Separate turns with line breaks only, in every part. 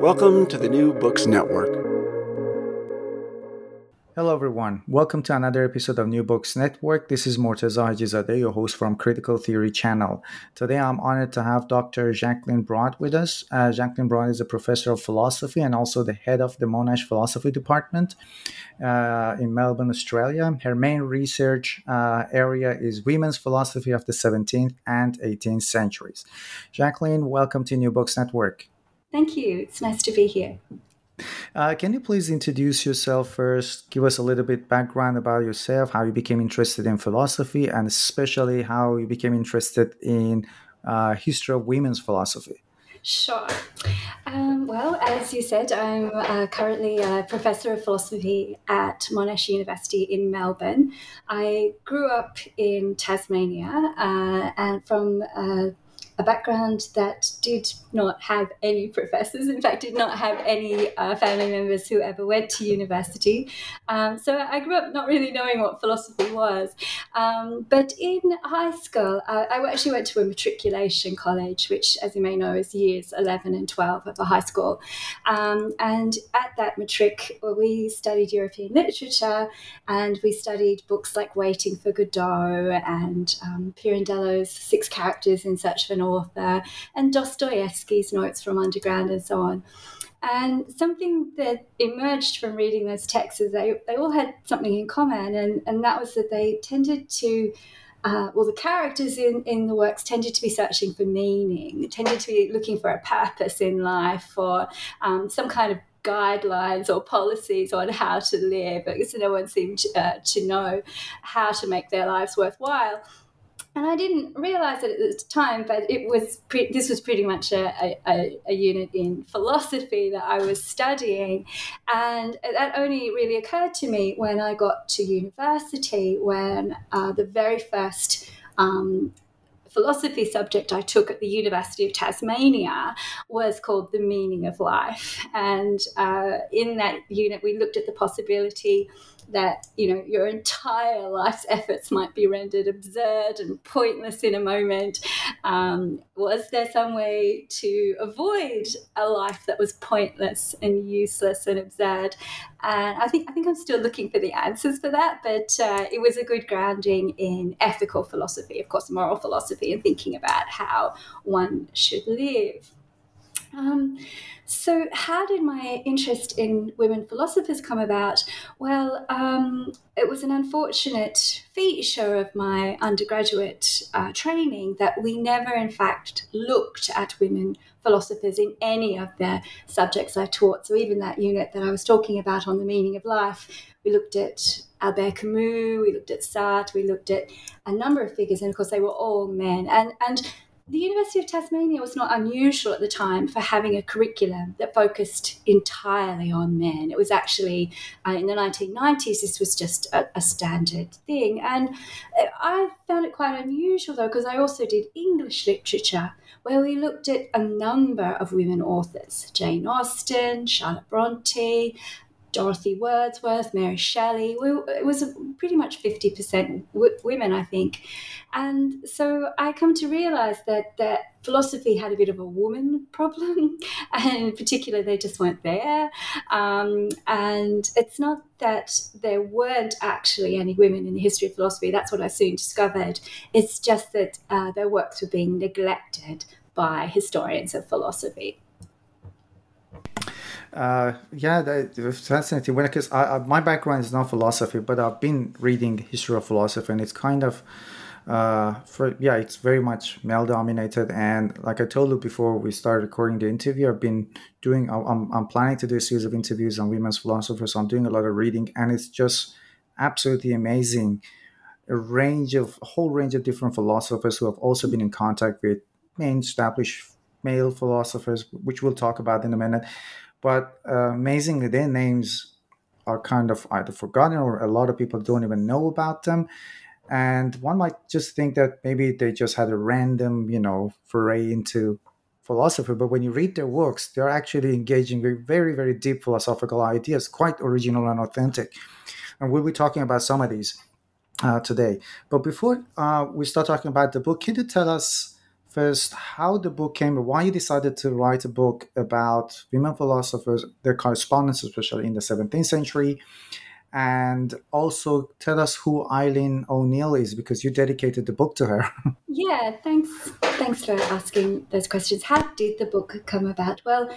Welcome to the New Books Network.
Hello, everyone. Welcome to another episode of New Books Network. This is Morteza Hajizadeh, your host from Critical Theory Channel. Today, I'm honored to have Dr. Jacqueline Broad with us. Uh, Jacqueline Broad is a professor of philosophy and also the head of the Monash Philosophy Department uh, in Melbourne, Australia. Her main research uh, area is women's philosophy of the 17th and 18th centuries. Jacqueline, welcome to New Books Network.
Thank you. It's nice to be here.
Uh, can you please introduce yourself first? Give us a little bit background about yourself, how you became interested in philosophy, and especially how you became interested in uh, history of women's philosophy.
Sure. Um, well, as you said, I'm uh, currently a professor of philosophy at Monash University in Melbourne. I grew up in Tasmania, uh, and from uh, a background that did not have any professors, in fact, did not have any uh, family members who ever went to university. Um, so I grew up not really knowing what philosophy was. Um, but in high school, uh, I actually went to a matriculation college, which, as you may know, is years 11 and 12 of a high school. Um, and at that matric, we studied European literature and we studied books like Waiting for Godot and um, Pirandello's Six Characters in Search of an author, and Dostoevsky's notes from underground, and so on. And something that emerged from reading those texts is they, they all had something in common, and, and that was that they tended to, uh, well, the characters in, in the works tended to be searching for meaning, tended to be looking for a purpose in life or um, some kind of guidelines or policies on how to live because no one seemed uh, to know how to make their lives worthwhile and I didn't realize it at the time, but it was pre- this was pretty much a, a, a, unit in philosophy that I was studying, and that only really occurred to me when I got to university, when uh, the very first um, philosophy subject I took at the University of Tasmania was called The Meaning of Life. And uh, in that unit, we looked at the possibility that you know your entire life's efforts might be rendered absurd and pointless in a moment. Um, was there some way to avoid a life that was pointless and useless and absurd? And I think I think I'm still looking for the answers for that but uh, it was a good grounding in ethical philosophy of course moral philosophy and thinking about how one should live um, so, how did my interest in women philosophers come about? Well, um, it was an unfortunate feature of my undergraduate uh, training that we never, in fact, looked at women philosophers in any of the subjects I taught. So, even that unit that I was talking about on the meaning of life, we looked at Albert Camus, we looked at Sartre, we looked at a number of figures, and of course, they were all men. And, and the University of Tasmania was not unusual at the time for having a curriculum that focused entirely on men. It was actually uh, in the 1990s, this was just a, a, standard thing. And I found it quite unusual though, because I also did English literature, where we looked at a number of women authors Jane Austen, Charlotte Bronte, Dorothy Wordsworth, Mary Shelley. We, it was pretty much 50% w- women, I think. And so I come to realize that, that philosophy had a bit of a woman problem, and in particular, they just weren't there. Um, and it's not that there weren't actually any women in the history of philosophy, that's what I soon discovered. It's just that uh, their works were being neglected by historians of philosophy.
Uh, yeah, that's fascinating. Because my background is not philosophy, but I've been reading history of philosophy, and it's kind of, uh, for yeah, it's very much male dominated. And like I told you before we started recording the interview, I've been doing. I'm I'm planning to do a series of interviews on women's philosophers. So I'm doing a lot of reading, and it's just absolutely amazing. A range of a whole range of different philosophers who have also been in contact with main established male philosophers, which we'll talk about in a minute. But uh, amazingly, their names are kind of either forgotten or a lot of people don't even know about them. And one might just think that maybe they just had a random, you know, foray into philosophy. But when you read their works, they're actually engaging with very, very deep philosophical ideas, quite original and authentic. And we'll be talking about some of these uh, today. But before uh, we start talking about the book, can you tell us? First how the book came, why you decided to write a book about women philosophers, their correspondence, especially in the 17th century, and also tell us who Eileen O'Neill is because you dedicated the book to her.
yeah, thanks. Thanks for asking those questions. How did the book come about? Well,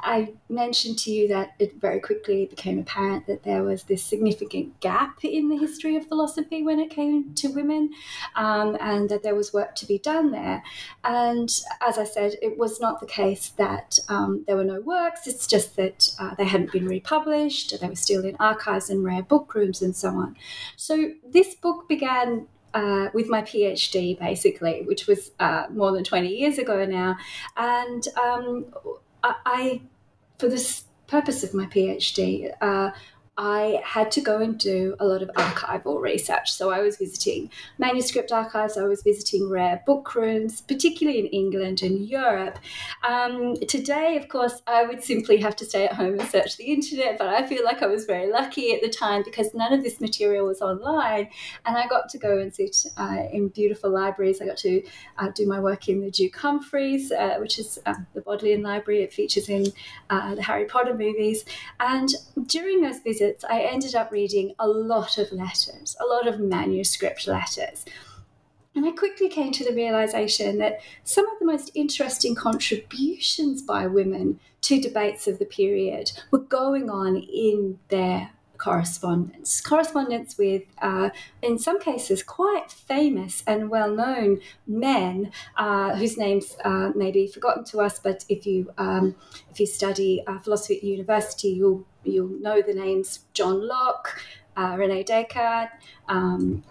I mentioned to you that it very quickly became apparent that there was this significant gap in the history of philosophy when it came to women, um, and that there was work to be done there. And as I said, it was not the case that um, there were no works, it's just that uh, they hadn't been republished, they were still in archives and rare book rooms and so on. So this book began uh, with my PhD, basically, which was uh, more than 20 years ago now. And um, I, for this purpose of my PhD, uh, I had to go and do a lot of archival research. So I was visiting manuscript archives, I was visiting rare book rooms, particularly in England and Europe. Um, today, of course, I would simply have to stay at home and search the internet, but I feel like I was very lucky at the time because none of this material was online. And I got to go and sit uh, in beautiful libraries. I got to uh, do my work in the Duke Humfrey's, uh, which is uh, the Bodleian Library. It features in uh, the Harry Potter movies. And during those visits, visits, I ended up reading a lot of letters, a lot of manuscript letters. And I quickly came to the realization that some of the most interesting contributions by women to debates of the period were going on in their correspondence. Correspondence with, uh, in some cases, quite famous and well known men uh, whose names uh, may be forgotten to us, but if you, um, if you study uh, philosophy at university, you'll you'll know the names John Locke, uh, Rene Descartes, um,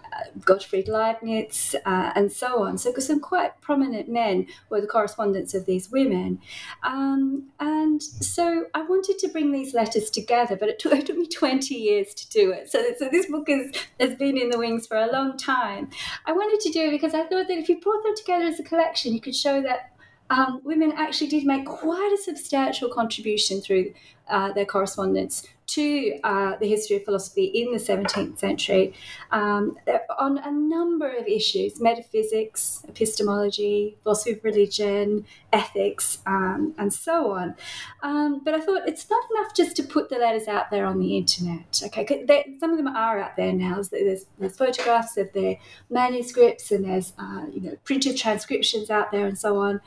Gottfried Leibniz, uh, and so on. So, some quite prominent men were the correspondents of these women. Um, and so, I wanted to bring these letters together, but it took, it took me 20 years to do it. So, so this book is, has been in the wings for a long time. I wanted to do it because I thought that if you brought them together as a collection, you could show that um, women actually did make quite a substantial contribution through uh, their correspondence to uh, the history of philosophy in the 17th century um, on a number of issues metaphysics, epistemology, philosophy of religion, ethics, um, and so on. Um, but I thought it's not enough just to put the letters out there on the internet. Okay, some of them are out there now. There's, there's photographs of their manuscripts and there's uh, you know printed transcriptions out there and so on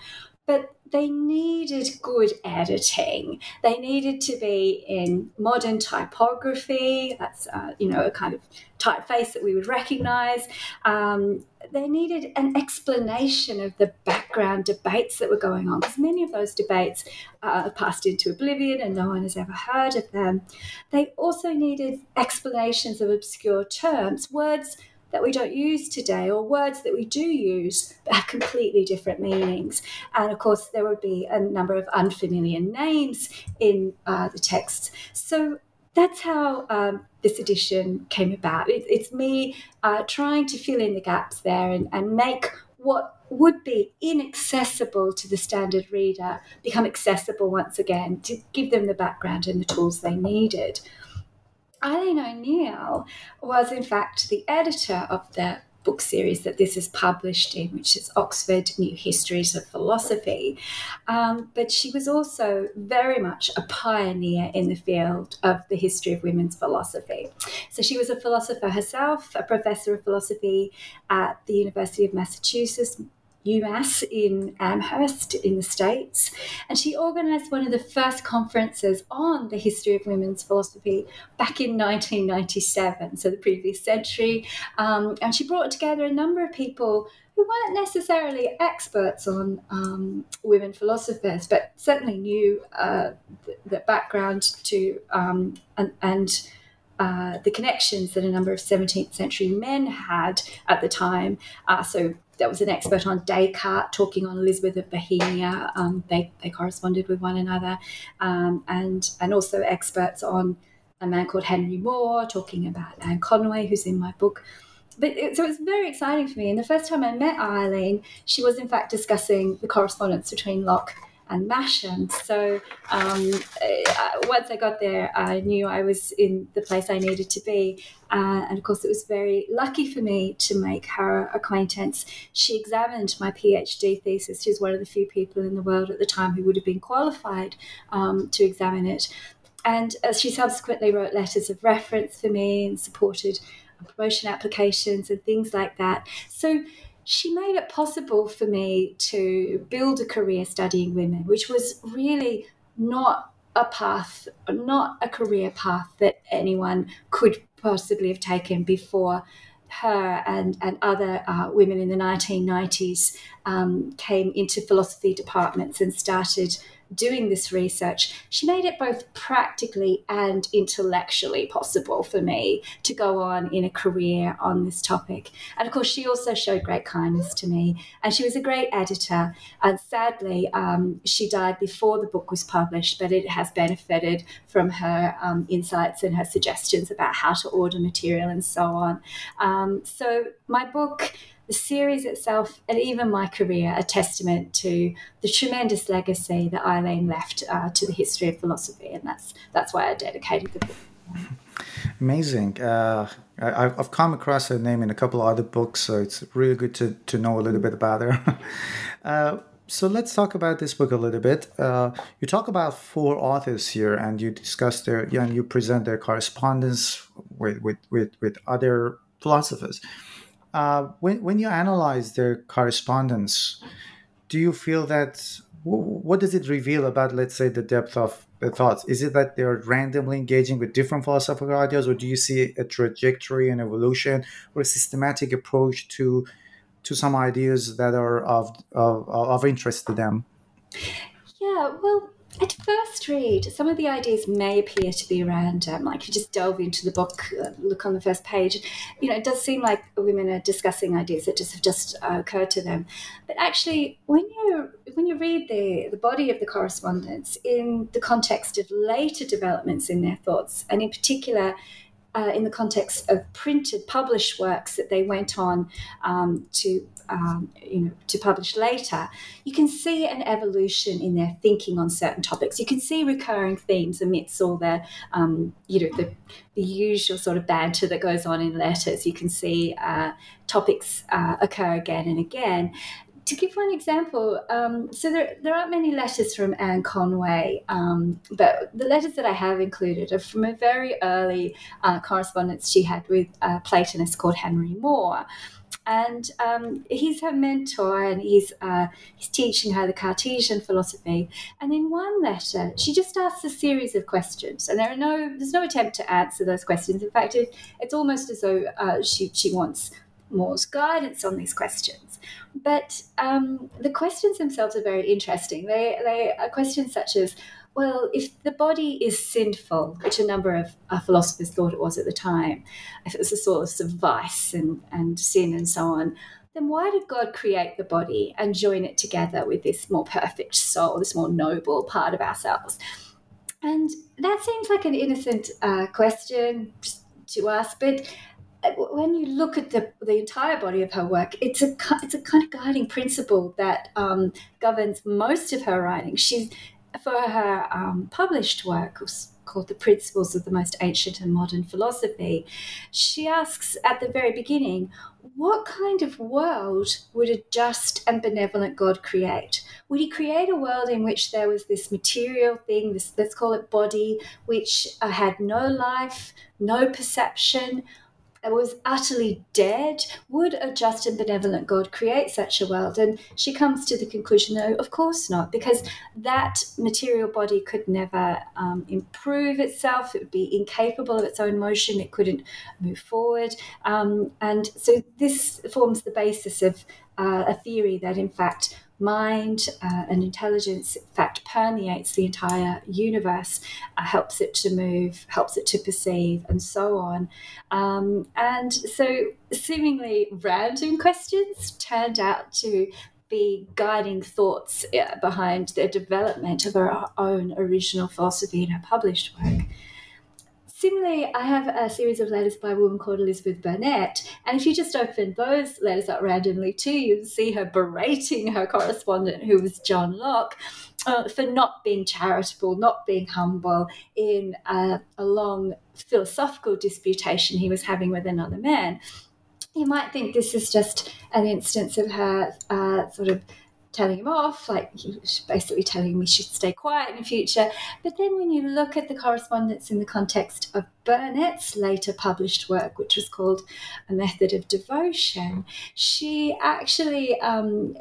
but they needed good editing. They needed to be in modern typography. That's uh, you know a kind of typeface that we would recognise. Um, they needed an explanation of the background debates that were going on because many of those debates uh, passed into oblivion and no one has ever heard of them. They also needed explanations of obscure terms, words that we don't use today, or words that we do use but have completely different meanings. And of course, there would be a number of unfamiliar names in uh, the texts. So that's how um, this edition came about. It, it's me uh, trying to fill in the gaps there and, and make what would be inaccessible to the standard reader become accessible once again to give them the background and the tools they needed. Eileen O'Neill was, in fact, the editor of the book series that this is published in, which is Oxford New Histories of Philosophy. Um, but she was also very much a pioneer in the field of the history of women's philosophy. So she was a philosopher herself, a professor of philosophy at the University of Massachusetts, UMass in Amherst in the States. And she organized one of the first conferences on the history of women's philosophy back in 1997, so the previous century. Um, and she brought together a number of people who weren't necessarily experts on um, women philosophers, but certainly knew uh, the, the, background to um, and, and uh, the connections that a number of 17th century men had at the time. Uh, so that was an expert on Descartes talking on Elizabeth of Bohemia. Um, they, they corresponded with one another. Um, and, and also experts on a man called Henry More talking about Anne Conway, who's in my book. But it, so it's very exciting for me. And the first time I met Eileen, she was in fact discussing the correspondence between Locke and Masham. So um, once I got there, I knew I was in the place I needed to be. Uh, and of course, it was very lucky for me to make her acquaintance. She examined my PhD thesis. She was one of the few people in the world at the time who would have been qualified um, to examine it. And uh, she subsequently wrote letters of reference for me and supported promotion applications and things like that. So she made it possible for me to build a career studying women, which was really not a path, not a career path that anyone could possibly have taken before her and, and other uh, women in the 1990s um, came into philosophy departments and started doing this research, she made it both practically and intellectually possible for me to go on in a career on this topic. And of course, she also showed great kindness to me, and she was a great editor. And sadly, um, she died before the book was published, but it has benefited from her um, insights and her suggestions about how to order material and so on. Um, so, my book the series itself and even my career a testament to the tremendous legacy that Eileen left uh, to the history of philosophy, and that's that's why I dedicated the book.
Amazing. Uh, I, have come across her name in a couple of other books, so it's really good to, to know a little bit about her. uh, so let's talk about this book a little bit. Uh, you talk about four authors here, and you discuss their, and you present their correspondence with, with, with, with other philosophers. Uh, when when you analyze their correspondence, do you feel that what does it reveal about, let's say, the depth of the thoughts? Is it that they're randomly engaging with different philosophical ideas, or do you see a trajectory and evolution, or a systematic approach to to some ideas that are of of, of interest to them?
Yeah, well, at first read, some of the ideas may appear to be random. Like you just delve into the book, uh, look on the first page, you know, it does seem like women are discussing ideas that just have just uh, occurred to them. But actually, when you when you read the the body of the correspondence in the context of later developments in their thoughts, and in particular uh, in the context of printed, published works that they went on um, to, um, you know, to publish later, you can see an evolution in their thinking on certain topics. You can see recurring themes amidst all the, um, you know, the, the, usual sort of banter that goes on in letters. You can see uh, topics uh, occur again and again to give one example, um, so there, there aren't many letters from Anne Conway, um, but the letters that I have included are from a very early uh, correspondence she had with a Platonist called Henry More. And um, he's her mentor, and he's uh, he's teaching her the Cartesian philosophy. And in one letter, she just asks a series of questions, and there are no there's no attempt to answer those questions. In fact, it, it's almost as though uh, she she wants More's guidance on these questions. But um, the questions themselves are very interesting. They, they are questions such as well, if the body is sinful, which a number of uh, philosophers thought it was at the time, if it was a source of vice and, and sin and so on, then why did God create the body and join it together with this more perfect soul, this more noble part of ourselves? And that seems like an innocent uh, question to us, but when you look at the, the entire body of her work, it's a it's a kind of guiding principle that um, governs most of her writing. She's for her um, published work called The Principles of the Most Ancient and Modern Philosophy, she asks at the very beginning, what kind of world would a just and benevolent God create? Would he create a world in which there was this material thing, this let's call it body, which uh, had no life, no perception, was utterly dead, would a just and benevolent God create such a world? And she comes to the conclusion, no, of course not, because that material body could never um, improve itself. It would be incapable of its own motion. It couldn't move forward. Um, and so this forms the basis of uh, a theory that, in fact, mind uh, and intelligence, in fact, permeates the entire universe, uh, helps it to move, helps it to perceive, and so on. Um, and so, seemingly random questions turned out to be guiding thoughts uh, behind the development of her own original philosophy in her published work. Similarly, I have a series of letters by a woman called Elizabeth Burnet, and if you just open those letters up randomly too, you'll see her berating her correspondent, who was John Locke, uh, for not being charitable, not being humble in a, a long philosophical disputation he was having with another man. You might think this is just an instance of her uh, sort of telling him off, like he was basically telling me she should stay quiet in the future. But then when you look at the correspondence in the context of Burnet's later published work, which was called A Method of Devotion, she actually um,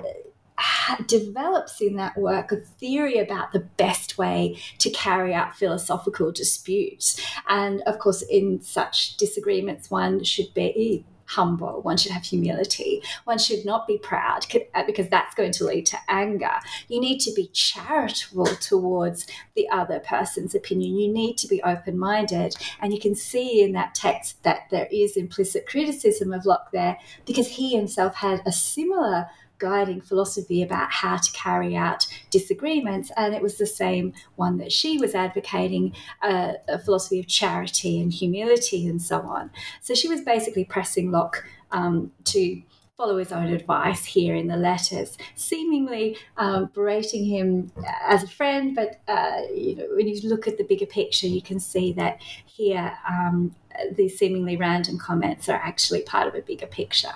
develops in that work a theory about the best way to carry out philosophical disputes. And of course, in such disagreements, one should be humble. One should have humility. One should not be proud uh, because that's going to lead to anger. You need to be charitable towards the other person's opinion. You need to be open minded. And you can see in that text that there is implicit criticism of Locke there because he himself had a similar guiding philosophy about how to carry out disagreements. And it was the same one that she was advocating uh, a philosophy of charity and humility and so on. So she was basically pressing Locke um, to follow his own advice here in the letters, seemingly um, berating him as a friend. But uh, you know, when you look at the bigger picture, you can see that here um, these seemingly random comments are actually part of a bigger picture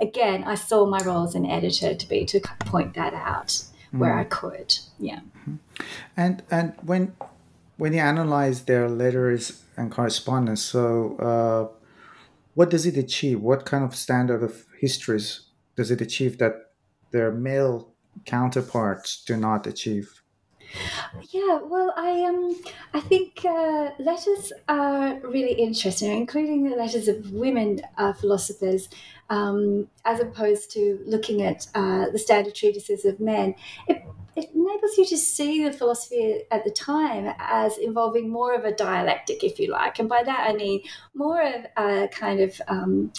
again, I saw my role as an editor to be to point that out mm. where I could. Yeah. Mm-hmm.
And and when when you analyze their letters and correspondence, so uh, what does it achieve? What kind of standard of histories does it achieve that their male counterparts do not achieve?
Yeah, well, I um, I think uh, letters are really interesting, including the letters of women uh, philosophers um, as opposed to looking at uh, the standard treatises of men. It, it enables you to see the philosophy at the time as involving more of a dialectic, if you like. And by that I mean more of a kind of um,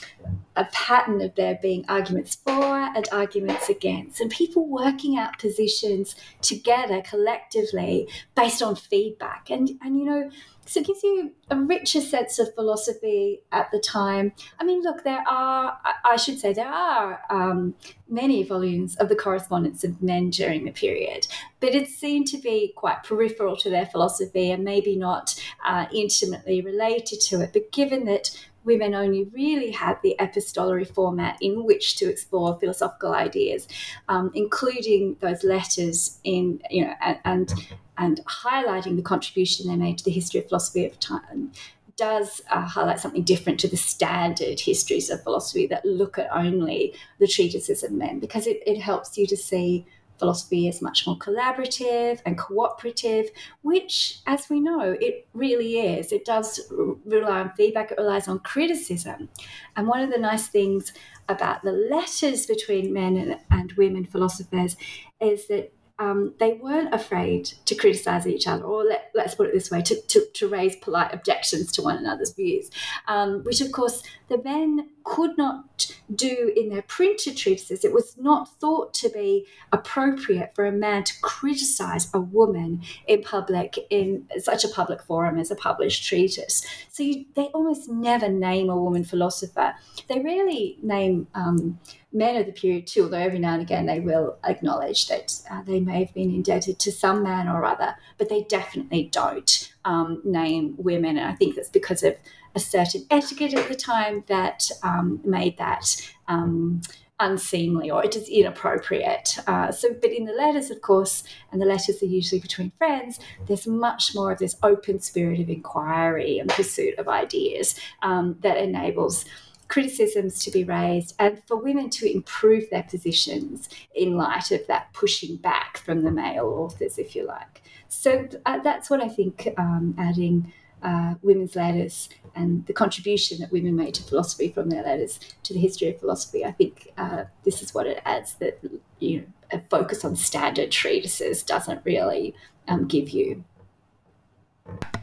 a pattern of there being arguments for and arguments against, and people working out positions together collectively based on feedback. And, and you know, so it gives you a richer sense of philosophy at the time. I mean, look, there are, I should say, there are um, many volumes of the correspondence of men during the period, but it seemed to be quite peripheral to their philosophy and maybe not uh, intimately related to it. But given that women only really had the epistolary format in which to explore philosophical ideas, um, including those letters in, you know, and, and, and highlighting the contribution they made to the history of philosophy of time does uh, highlight something different to the standard histories of philosophy that look at only the treatises of men because it, it helps you to see philosophy is much more collaborative and cooperative, which, as we know, it really is. It does rely on feedback, it relies on criticism. And one of the nice things about the letters between men and, women philosophers is that um, they weren't afraid to criticize each other, or let, us put it this way, to, to, to, raise polite objections to one another's views, um, which of course the men could not do in their printed treatises. It was not thought to be appropriate for a man to criticize a woman in public in such a public forum as a published treatise. So you, they almost never name a woman philosopher. They rarely name um, men of the period too, although every now and again they will acknowledge that uh, they may have been indebted to some man or other, but they definitely don't um, name women. And I think that's because of a certain etiquette at the time that um, made that um, unseemly or it is inappropriate. Uh, so, but in the letters, of course, and the letters are usually between friends, there's much more of this open spirit of inquiry and pursuit of ideas um, that enables criticisms to be raised and for women to improve their positions in light of that pushing back from the male authors, if you like. So uh, that's what I think um, adding uh, women's letters and the contribution that women made to philosophy from their letters to the history of philosophy. I think uh, this is what it adds that you know, a focus on standard treatises doesn't really um, give you.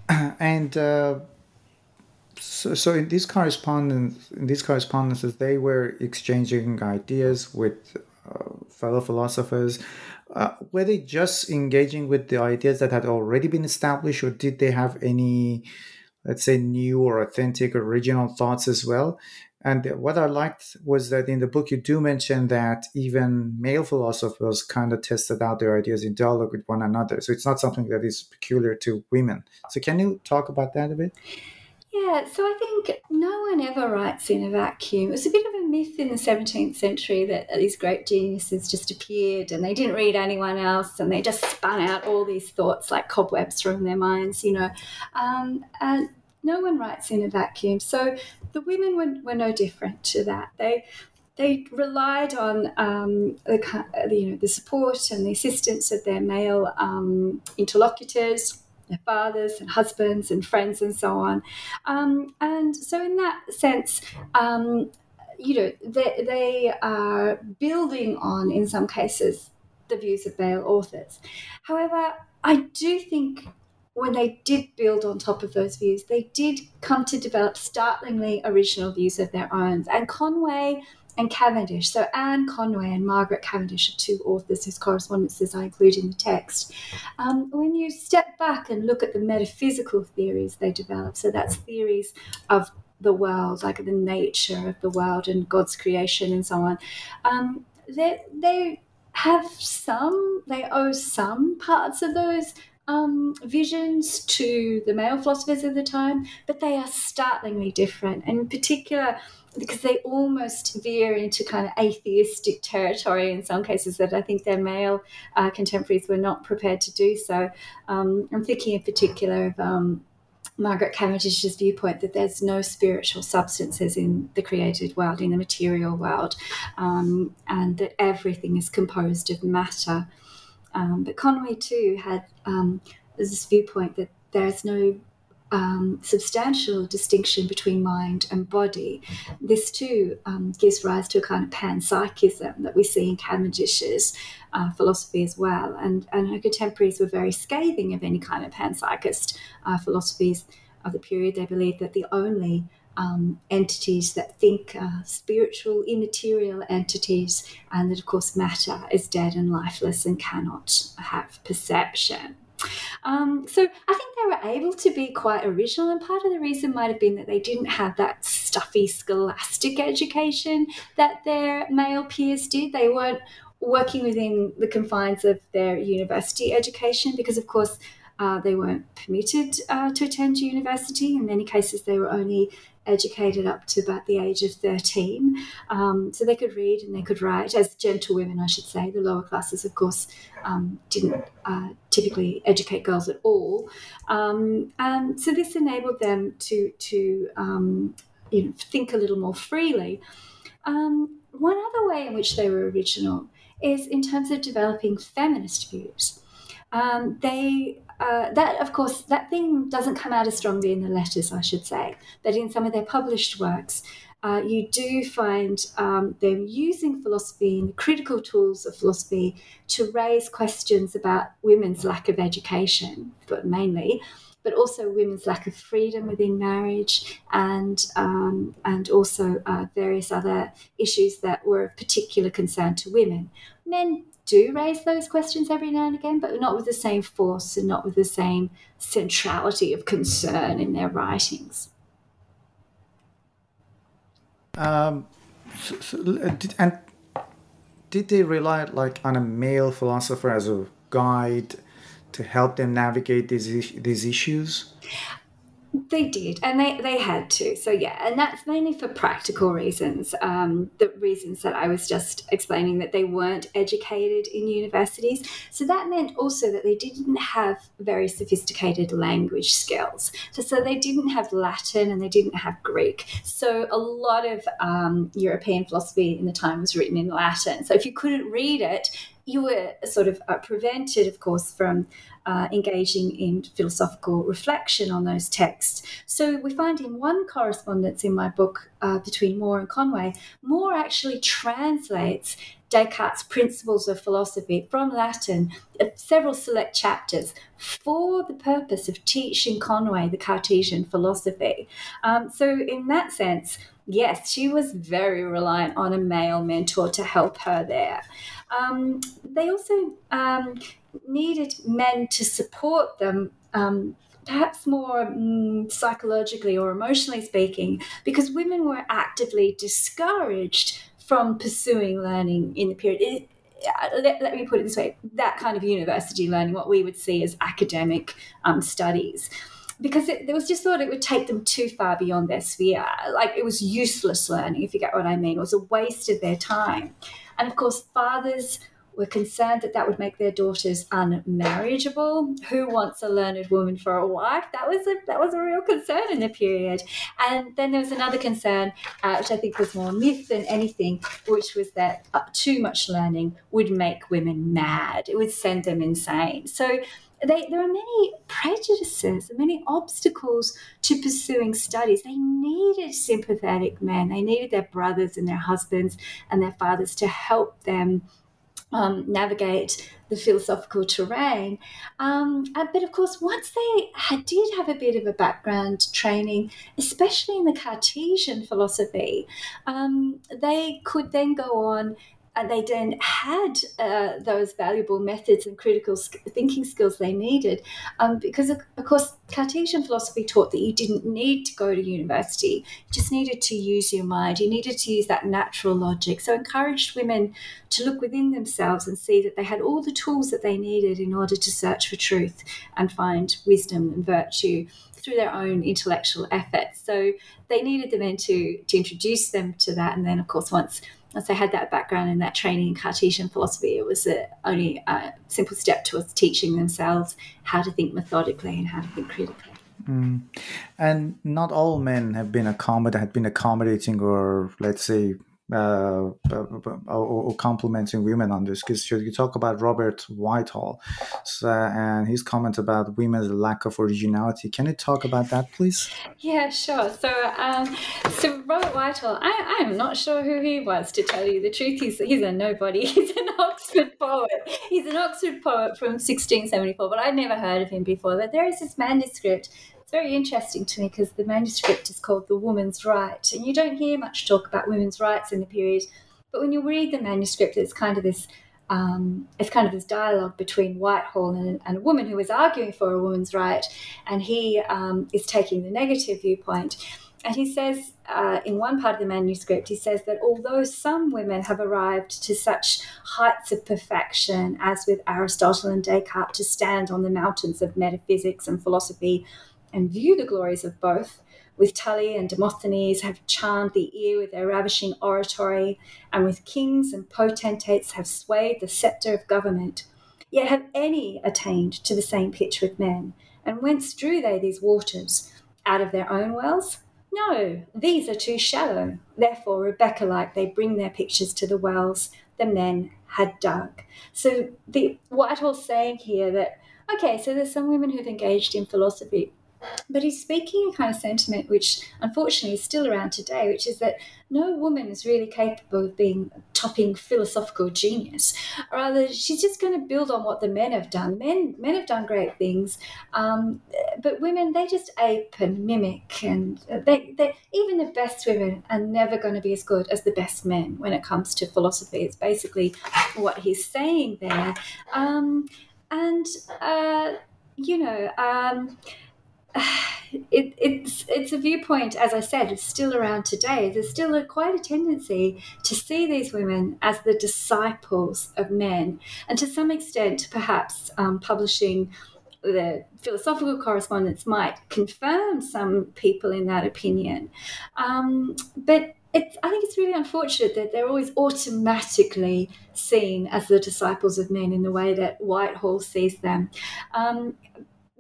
And uh, so, so in these correspondence, in these correspondences, they were exchanging ideas with uh, fellow philosophers. Uh, were they just engaging with the ideas that had already been established, or did they have any, let's say, new or authentic, original thoughts as well? And what I liked was that in the book you do mention that even male philosophers kind of tested out their ideas in dialogue with one another. So it's not something that is peculiar to women. So can you talk about that a bit?
Yeah, so I think no one ever writes in a vacuum. It was a bit of a myth in the 17th century that these great geniuses just appeared and they didn't read anyone else and they just spun out all these thoughts like cobwebs from their minds, you know. Um, and no one writes in a vacuum. So the women were, were no different to that. They they relied on um, the you know the support and the assistance of their male um, interlocutors their fathers and husbands and friends and so on. Um, and so, in that sense, um, you know, they, they are building on, in some cases, the views of male authors. However, I do think when they did build on top of those views, they did come to develop startlingly original views of their own. And Conway and Cavendish. So Anne Conway and Margaret Cavendish are two authors whose correspondences I include in the text. Um, when you step back and look at the metaphysical theories they develop, so that's theories of the world, like the nature of the world and God's creation and so on, um, they, they have some, they owe some parts of those um, visions to the male philosophers of the time, but they are startlingly different. And in particular, because they almost veer into kind of atheistic territory in some cases that I think their male uh, contemporaries were not prepared to do so. Um, I'm thinking in particular of um, Margaret Cavendish's viewpoint that there's no spiritual substances in the created world, in the material world, um, and that everything is composed of matter. Um, but Conway too had um, this viewpoint that there's no um, substantial distinction between mind and body. This too um, gives rise to a kind of panpsychism that we see in Cavendish's uh, philosophy as well. And, and her contemporaries were very scathing of any kind of panpsychist uh, philosophies of the period. They believed that the only um, entities that think are spiritual, immaterial entities, and that, of course, matter is dead and lifeless and cannot have perception. Um, so I think they were able to be quite original, and part of the reason might have been that they didn't have that stuffy scholastic education that their male peers did. They weren't working within the confines of their university education because, of course, uh, they weren't permitted uh, to attend university. In many cases, they were only educated up to about the age of 13. Um, so they could read and they could write, as gentlewomen, I should say. The lower classes, of course, um, didn't uh, typically educate girls at all. Um, and so this enabled them to, to um, you know, think a little more freely. Um, one other way in which they were original is in terms of developing feminist views. Um, they uh, that, of course, that thing doesn't come out as strongly in the letters, I should say, but in some of their published works, uh, you do find um, them using philosophy and critical tools of philosophy to raise questions about women's lack of education, but mainly, but also women's lack of freedom within marriage, and um, and also uh, various other issues that were of particular concern to women. Men do raise those questions every now and again, but not with the same force and not with the same centrality of concern in their writings.
Um, so, so, did, and did they rely like on a male philosopher as a guide to help them navigate these these issues?
They did, and they, they had to. So, yeah, and that's mainly for practical reasons. Um, the reasons that I was just explaining that they weren't educated in universities. So, that meant also that they didn't have very sophisticated language skills. So, so they didn't have Latin and they didn't have Greek. So, a lot of um, European philosophy in the time was written in Latin. So, if you couldn't read it, you were sort of uh, prevented, of course, from uh, engaging in philosophical reflection on those texts. So we find in one correspondence in my book uh, between More and Conway, More actually translates Descartes' Principles of Philosophy from Latin, uh, several select chapters, for the purpose of teaching Conway the Cartesian philosophy. Um, so, in that sense, yes, she was very reliant on a male mentor to help her there. Um, they also um, needed men to support them. Um, perhaps more mm, psychologically or emotionally speaking, because women were actively discouraged from pursuing learning in the period. It, let, let, me put it this way that kind of university learning, what we would see as academic um, studies. Because it, it, was just thought it would take them too far beyond their sphere. Like it was useless learning, if you get what I mean. It was a waste of their time. And of course, fathers were concerned that that would make their daughters unmarriageable. Who wants a learned woman for a wife? That was a that was a real concern in the period. And then there was another concern, uh, which I think was more myth than anything, which was that uh, too much learning would make women mad. It would send them insane. So they, there are many prejudices many obstacles to pursuing studies. They needed sympathetic men. They needed their brothers and their husbands and their fathers to help them um, navigate the philosophical terrain. Um, but of course, once they had, did have a bit of a background training, especially in the Cartesian philosophy, um, they could then go on and they then had uh, those valuable methods and critical thinking skills they needed. Um, because, of, of, course, Cartesian philosophy taught that you didn't need to go to university, you just needed to use your mind, you needed to use that natural logic. So, encouraged women to look within themselves and see that they had all the tools that they needed in order to search for truth and find wisdom and virtue through their own intellectual efforts. So, they needed the men to, to introduce them to that. And then, of course, once as I had that background and that training in Cartesian philosophy, it was a, only a simple step towards teaching themselves how to think methodically and how to think critically.
Mm. And not all men have been accommodate have been accommodating or let's say uh, or, complimenting women on this because you talk about Robert Whitehall so, and his comment about women's lack of originality. Can you talk about that, please?
Yeah, sure. So, um, so Robert Whitehall, I, I'm not sure who he was to tell you the truth. He's he's a nobody. He's an Oxford poet. He's an Oxford poet from 1674, but I'd never heard of him before. But there is this manuscript very interesting to me because the manuscript is called The Woman's Right, and you don't hear much talk about women's rights in the period. But when you read the manuscript, it's kind of this um, it's kind of this dialogue between Whitehall and, and, a woman who is arguing for a woman's right, and he um, is taking the negative viewpoint. And he says uh, in one part of the manuscript, he says that although some women have arrived to such heights of perfection, as with Aristotle and Descartes, to stand on the mountains of metaphysics and philosophy and view the glories of both, with Tully and Demosthenes have charmed the ear with their ravishing oratory, and with kings and potentates have swayed the sceptre of government. Yet have any attained to the same pitch with men? And whence drew they these waters? Out of their own wells? No, these are too shallow. Therefore, Rebecca like, they bring their pictures to the wells the men had dug. So, the Whitehall's saying here that, okay, so there's some women who've engaged in philosophy, but he's speaking a kind of sentiment which unfortunately is still around today, which is that no woman is really capable of being topping philosophical genius. Rather, she's just going to build on what the men have done. Men, men have done great things, um, but women they just ape and mimic, and they, they even the best women are never going to be as good as the best men when it comes to philosophy. It's basically what he's saying there, um, and uh, you know. Um, it, it's it's a viewpoint, as I said, it's still around today. There's still a, quite a tendency to see these women as the disciples of men, and to some extent, perhaps um, publishing the philosophical correspondence might confirm some people in that opinion. Um, but it's, I think it's really unfortunate that they're always automatically seen as the disciples of men in the way that Whitehall sees them. Um,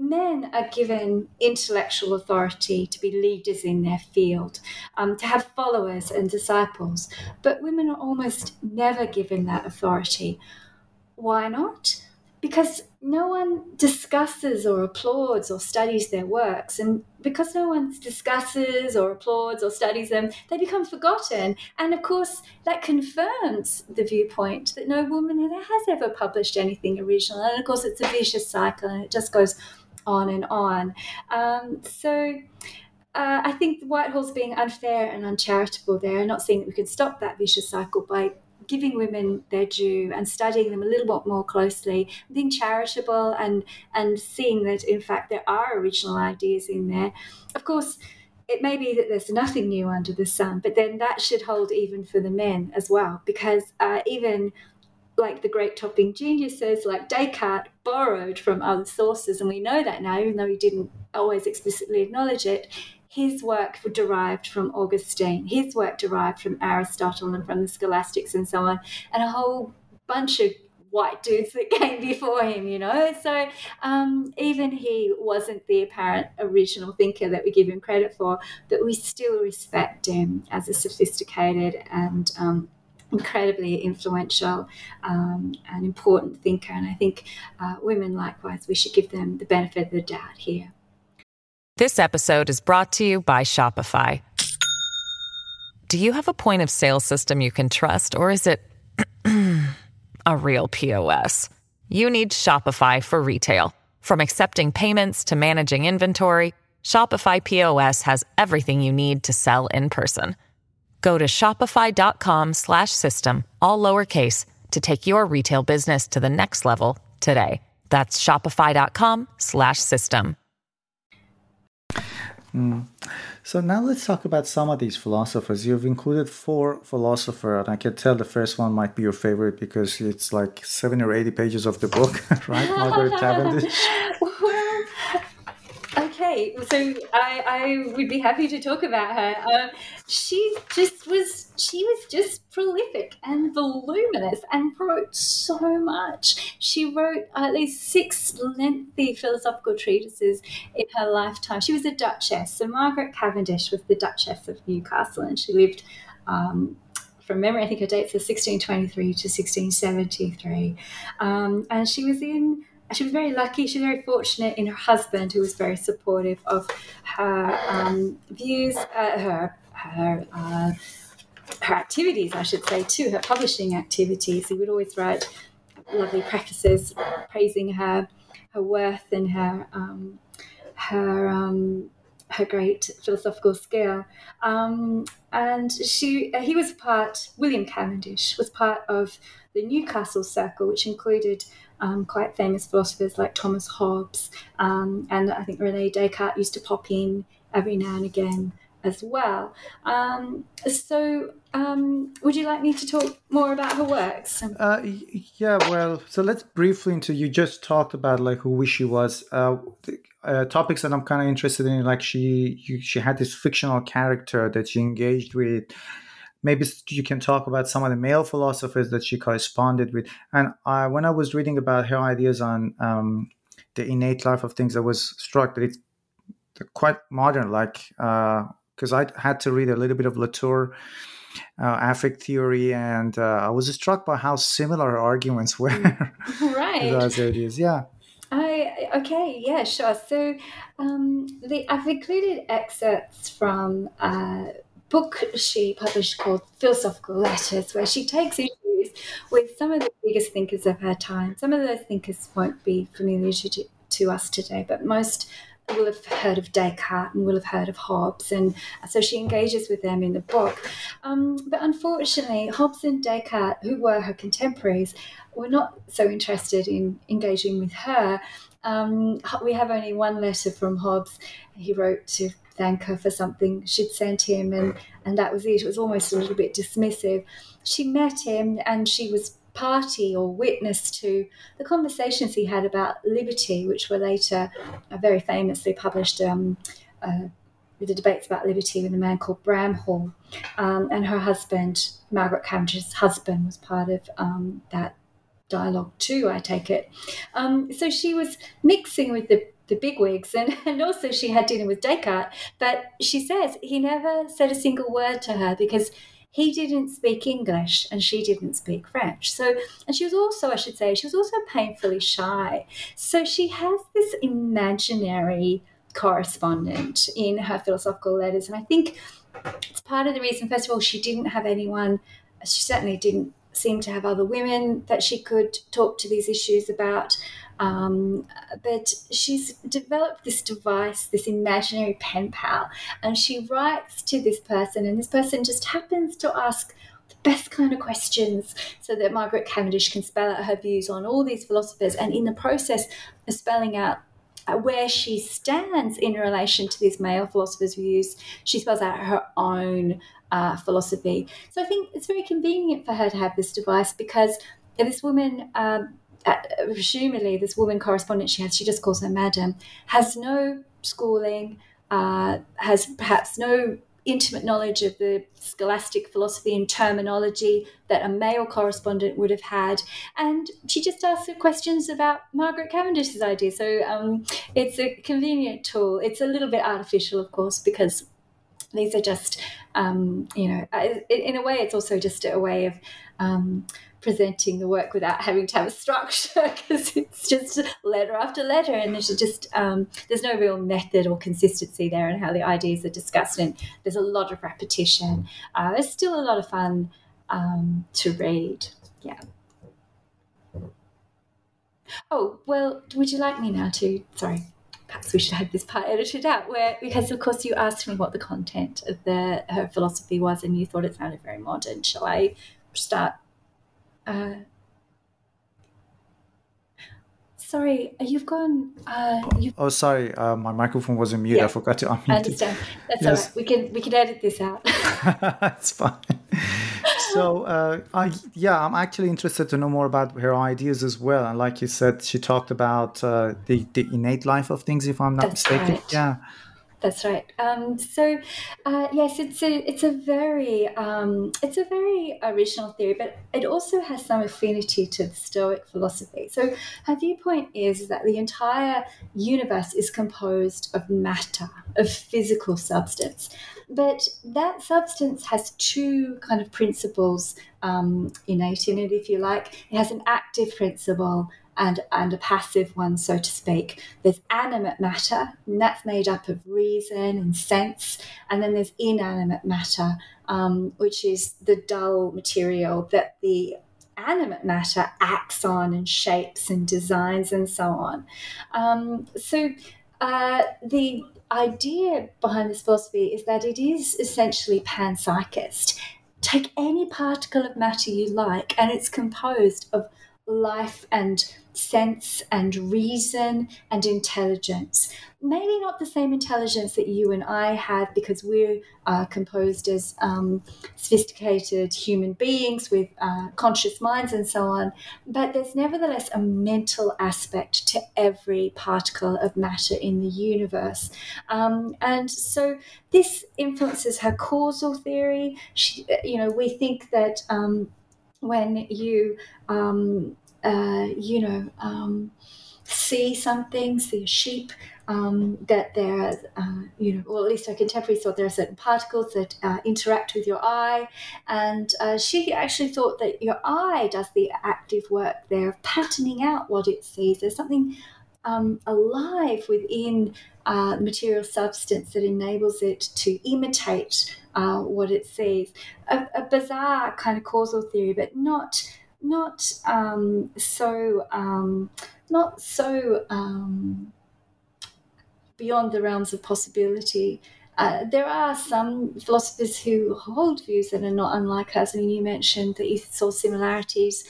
men are given intellectual authority to be leaders in their field, um, to have followers and disciples, but women are almost never given that authority. Why not? Because no one discusses or applauds or studies their works. And because no one discusses or applauds or studies them, they become forgotten. And of course, that confirms the viewpoint that no woman has ever published anything original. And of course, it's a vicious cycle and it just goes on and on. Um, so uh, I think Whitehall's being unfair and uncharitable there. I'm not saying that we can stop that vicious cycle by giving women their due and studying them a little bit more closely, being charitable and and seeing that in fact there are original ideas in there. Of course, it may be that there's nothing new under the sun, but then that should hold even for the men as well, because uh, even like the great topping geniuses like Descartes borrowed from other sources, and we know that now, even though he didn't always explicitly acknowledge it. His work derived from Augustine, his work derived from Aristotle and from the scholastics and so on, and a whole bunch of white dudes that came before him, you know. So um, even he wasn't the apparent original thinker that we give him credit for, but we still respect him as a sophisticated and um, incredibly influential um, and important thinker. And I think uh, women, likewise, we should give them the benefit of the doubt here.
This episode is brought to you by Shopify. Do you have a point of sale system you can trust, or is it a real POS? You need Shopify for retail. From accepting payments to managing inventory, Shopify POS has everything you need to sell in person. Go to shopify.com slash system, all lowercase, to take your retail business to the next level today. That's shopify.com slash system.
Mm. So now let's talk about some of these philosophers. You've included four philosophers, and I can tell the first one might be your favorite because it's like 70 or 80 pages of the book, right? Margaret Cavendish.
Okay, so I, I would be happy to talk about her. Uh, she just was she was just prolific and voluminous and wrote so much. She wrote at least six lengthy philosophical treatises in her lifetime. She was a duchess, so Margaret Cavendish was the Duchess of Newcastle, and she lived. Um, from memory, I think her dates are 1623 to 1673. Um, and she was in she was very lucky. She was very fortunate in her husband, who was very supportive of her um, views, uh, her her uh, her activities, I should say, too. Her publishing activities. He would always write lovely prefaces praising her her worth and her um, her um, her great philosophical skill. Um, and she he was part. William Cavendish was part of the Newcastle Circle, which included um, quite famous philosophers like Thomas Hobbes, um, and I think Rene Descartes used to pop in every now and again as well. Um, so, um, would you like me to talk more about her works?
Uh, yeah, well, so let's briefly into. You just talked about like who she was. Uh, uh, topics that I'm kind of interested in, like she you, she had this fictional character that she engaged with maybe you can talk about some of the male philosophers that she corresponded with. And I, when I was reading about her ideas on um, the innate life of things, I was struck that it's quite modern, like because uh, I had to read a little bit of Latour. Uh, affect theory, and uh, I was struck by how similar arguments were.
right.
those ideas, yeah.
I okay, yeah, sure. So um, the, I've included excerpts from a book she published called Philosophical Letters, where she takes issues with some of the biggest thinkers of her time. Some of those thinkers won't be familiar to, to us today, but most will have heard of Descartes and will have heard of Hobbes, and so she engages with them in the book. Um, but unfortunately, Hobbes and Descartes, who were her contemporaries, were not so interested in engaging with her. Um, we have only one letter from Hobbes. He wrote to thank her for something she'd sent him, and, and that was it. It was almost a little bit dismissive. She met him, and she was party or witness to the conversations he had about liberty, which were later uh, very famously published. Um, uh, with the debates about liberty with a man called Bramhall, um, and her husband, Margaret Cavendish's husband, was part of um, that dialogue too. I take it. Um, so she was mixing with the the bigwigs, and, and also she had dinner with Descartes. But she says he never said a single word to her because he didn't speak English and she didn't speak French. So, and she was also, I should say, she was also painfully shy. So she has this imaginary correspondent in her philosophical letters. And I think it's part of the reason, first of all, she didn't have anyone, she certainly didn't seem to have other women that she could talk to these issues about. Um, but she's developed this device, this imaginary pen pal, and she writes to this person, and this person just happens to ask the best kind of questions so that Margaret Cavendish can spell out her views on all these philosophers, and in the process of spelling out uh, where she stands in relation to these male philosophers' views, she spells out her own uh, philosophy. So I think it's very convenient for her to have this device because this woman um, uh, presumably this woman correspondent she has, she just calls her madam, has no schooling, uh, has perhaps no intimate knowledge of the scholastic philosophy and terminology that a male correspondent would have had. And she just asks her questions about Margaret Cavendish's ideas. So um, it's a convenient tool. It's a little bit artificial, of course, because these are just, um, you know, in a way, it's also just a way of. Um, presenting the work without having to have a structure because it's just letter after letter and there's just um, there's no real method or consistency there in how the ideas are discussed and there's a lot of repetition. Uh, it's still a lot of fun um, to read. Yeah. Oh well would you like me now to sorry perhaps we should have this part edited out where because of course you asked me what the content of the her philosophy was and you thought it sounded very modern shall i start uh, sorry, you've gone. Uh, you've...
Oh, sorry, uh, my microphone was on mute. Yeah, I forgot to unmute.
I understand. That's yes. all right. We can we can edit this out.
That's fine. So, uh, I yeah, I'm actually interested to know more about her ideas as well. And like you said, she talked about uh, the the innate life of things, if I'm not
That's
mistaken.
Right.
Yeah.
That's right. Um, so, uh, yes, it's a it's a very um, it's a very original theory, but it also has some affinity to the Stoic philosophy. So, her viewpoint is that the entire universe is composed of matter, of physical substance, but that substance has two kind of principles um, innate in it, if you like. It has an active principle and, and a passive one, so to speak. There's animate matter, and that's made up of reason and sense. And then there's inanimate matter, um, which is the dull material that the animate matter acts on and shapes and designs and so on. Um, so uh, the idea behind this philosophy is that it is essentially panpsychist. Take any particle of matter you like, and it's composed of life and sense and reason and intelligence. Maybe not the same intelligence that you and I have because we're uh, composed as um, sophisticated human beings with uh, conscious minds and so on, but there's nevertheless a mental aspect to every particle of matter in the universe. Um, and so this influences her causal theory. She, you know, we think that. Um, when you um, uh, you know um, see something, see a sheep, um, that there uh, you know, or at least our contemporaries thought there are certain particles that uh, interact with your eye. And uh, she actually thought that your eye does the active work there of patterning out what it sees. There's something um, alive within uh, material substance that enables it to imitate uh, what it sees. A, a, bizarre kind of causal theory, but not not um, so um, not so um, beyond the realms of possibility. Uh, there are some philosophers who hold views that are not unlike hers. I mean, you mentioned that you saw similarities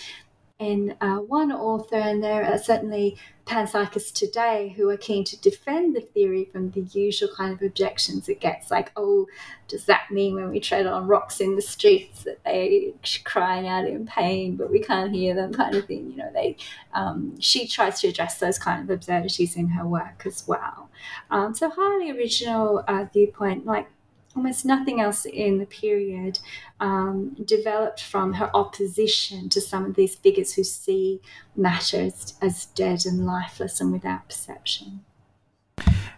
in uh, one author, and there are certainly panpsychists today who are keen to defend the theory from the usual kind of objections it gets, like, oh, does that mean when we tread on rocks in the streets that they're crying out in pain, but we can't hear them, kind of thing? You know, they. Um, she tries to address those kind of absurdities in her work as well. Um, so highly original uh, viewpoint, like almost nothing else in the period um, developed from her opposition to some of these figures who see matter as, as dead and lifeless and without perception.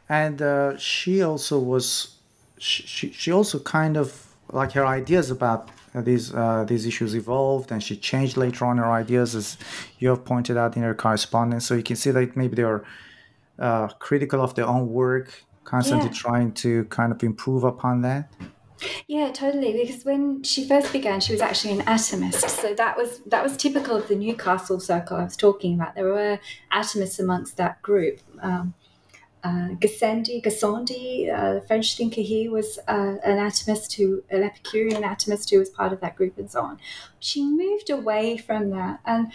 And uh, she also was, she, she also kind of like her ideas about these uh, these issues evolved, and she changed later on her ideas, as you have pointed out in her correspondence. So you can see that maybe they are uh, critical of their own work constantly yeah. trying to kind of improve upon that?
Yeah, totally. Because when she first began, she was actually an atomist. So that was that was typical of the Newcastle circle I was talking about. There were atomists amongst that group. Um, uh, Gassendi, Gassendi, uh, French thinker, he was uh, an atomist who, an Epicurean atomist who was part of that group and so on. She moved away from that and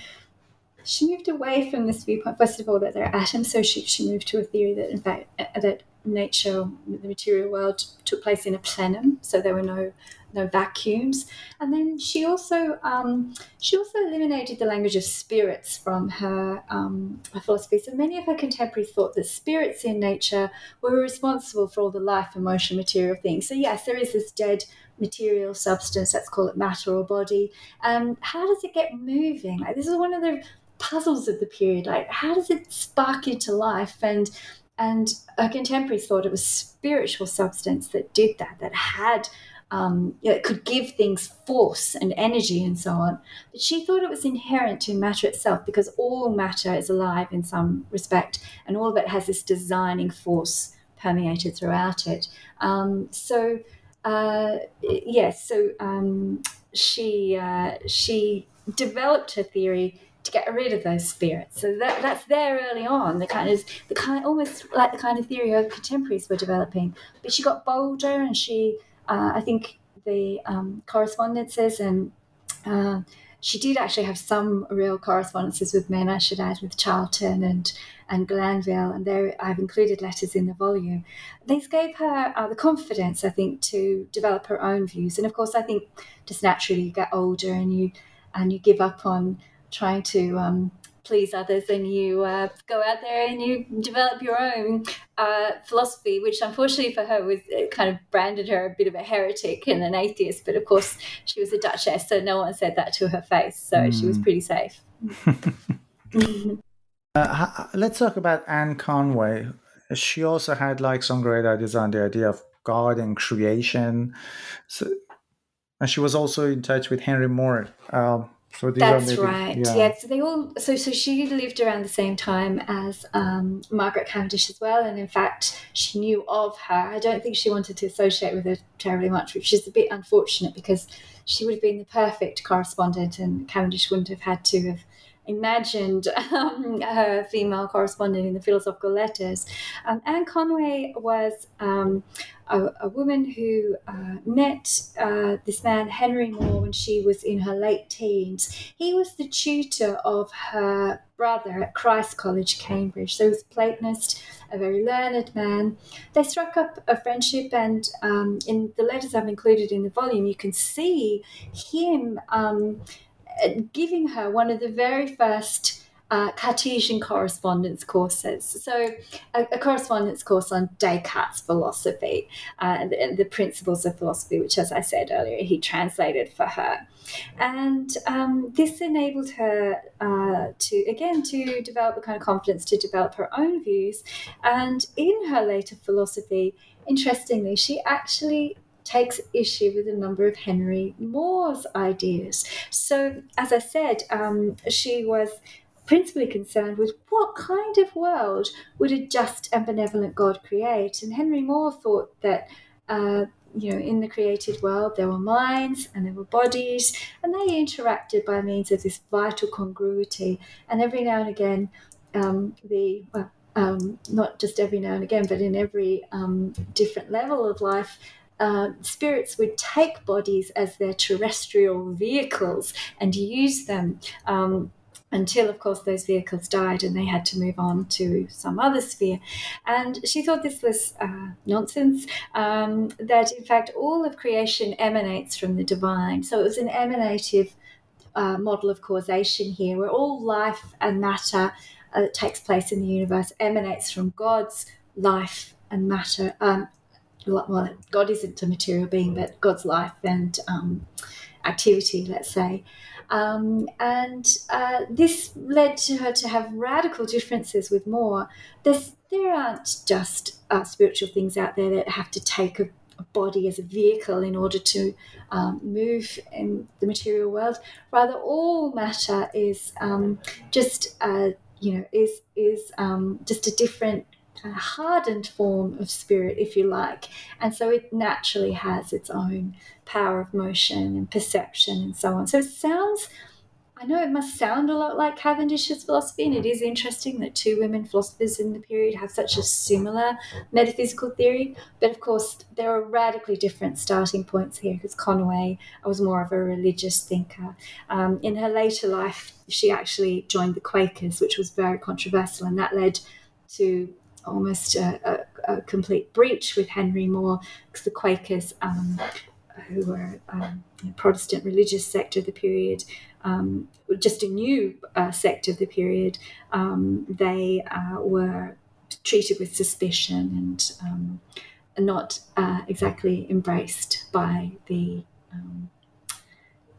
she moved away from this viewpoint, first of all, that there are atoms. So she, she moved to a theory that, in fact, that nature, the material world, took place in a plenum, so there were no no vacuums. And then she also um, she also eliminated the language of spirits from her, um, her philosophy. So many of her contemporaries thought that spirits in nature were responsible for all the life, emotion, material things. So yes, there is this dead material substance. Let's call it matter or body. Um, how does it get moving? Like this is one of the puzzles of the period. Like how does it spark into life and and her contemporaries thought it was spiritual substance that did that, that had, um, you know, it could give things force and energy and so on. But she thought it was inherent to matter itself because all matter is alive in some respect and all of it has this designing force permeated throughout it. Um, so, uh, yes, so um, she, uh, she developed her theory to get rid of those spirits. So that, that's there early on. The kind of the kind almost like the kind of theory her contemporaries were developing. But she got bolder, and she uh, I think the um, correspondences and uh, she did actually have some real correspondences with men, I should add, with Charleton and and Glanvill, and there I've included letters in the volume. These gave her uh, the confidence, I think, to develop her own views. And of course, I think just naturally you get older and you and you give up on trying to um, please others and you uh, go out there and you develop your own uh, philosophy, which unfortunately for her was kind of branded her a bit of a heretic and an atheist. But of course, she was a duchess, so no one said that to her face. So mm. she was hmm. pretty safe.
uh, let's talk about Anne Conway. She also had like some great ideas on the idea of God and creation. So, and she was also in touch with Henry More. Um,
so That's maybe, right. Yeah. yeah. So they all. So so she lived around the same time as um, Margaret Cavendish as well, and in fact, she knew of her. I don't think she wanted to associate with her terribly much, which is a bit unfortunate because she would have been the perfect correspondent, and Cavendish wouldn't have had to have imagined um, her female correspondent in the philosophical letters. Um, Anne Conway was um, a, a, woman who uh, met uh, this man, Henry More, when she was in her late teens. He was the tutor of her brother at Christ College, Cambridge. So he was a Platonist, a very learned man. They struck up a friendship, and um, in the letters I've included in the volume, you can see him um, giving her one of the very first uh, Cartesian correspondence courses. So, a, a, correspondence course on Descartes' philosophy uh, the principles of philosophy, which, as I said earlier, he translated for her. And um, this enabled her uh, to, again, to develop a kind of confidence to develop her own views. And in her later philosophy, interestingly, she actually takes issue with a number of Henry More's ideas. So, as I said, um, she was principally concerned with what kind of world would a just and benevolent God create. And Henry More thought that. Uh, you know, in the created world, there were minds and there were bodies, and they interacted by means of this vital congruity. And every now and again, um, the well, um, not just every now and again, but in every um, different level of life, uh, spirits would take bodies as their terrestrial vehicles and use them. Um, until, of course, those vehicles died and they had to move on to some other sphere. And she thought this was uh, nonsense, um, that in fact all of creation emanates from the divine. So it was an emanative uh, model of causation here, where all life and matter uh, that takes place in the universe emanates from God's life and matter, um, well, God isn't a material being, but God's life and um, activity, let's say. Um, and uh, this led to her to have radical differences with More. There's, there aren't just uh, spiritual things out there that have to take a, a body as a vehicle in order to um, move in the material world. Rather, all matter is um, just, uh, you know, is is um, just a different a hardened form of spirit, if you like. And so it naturally has its own power of motion and perception and so on. So it sounds, I know it must sound a lot like Cavendish's philosophy, and it is interesting that two women philosophers in the period have such a similar metaphysical theory. But of course, there are radically different starting points here because Conway was more of a religious thinker. Um, in her later life, she actually joined the Quakers, which was very controversial, and that led to almost a, a, a complete breach with Henry More because the Quakers, um, who were um, a Protestant religious sect of the period, um, just a new uh, sect of the period, um, they uh, were treated with suspicion and um, not uh, exactly embraced by the um,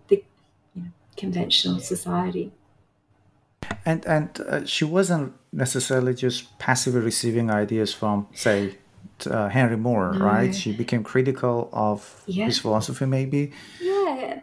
the you know, conventional society
and and uh, she wasn't necessarily just passively receiving ideas from say uh, henry More, no. right she became critical of yeah. his philosophy maybe
yeah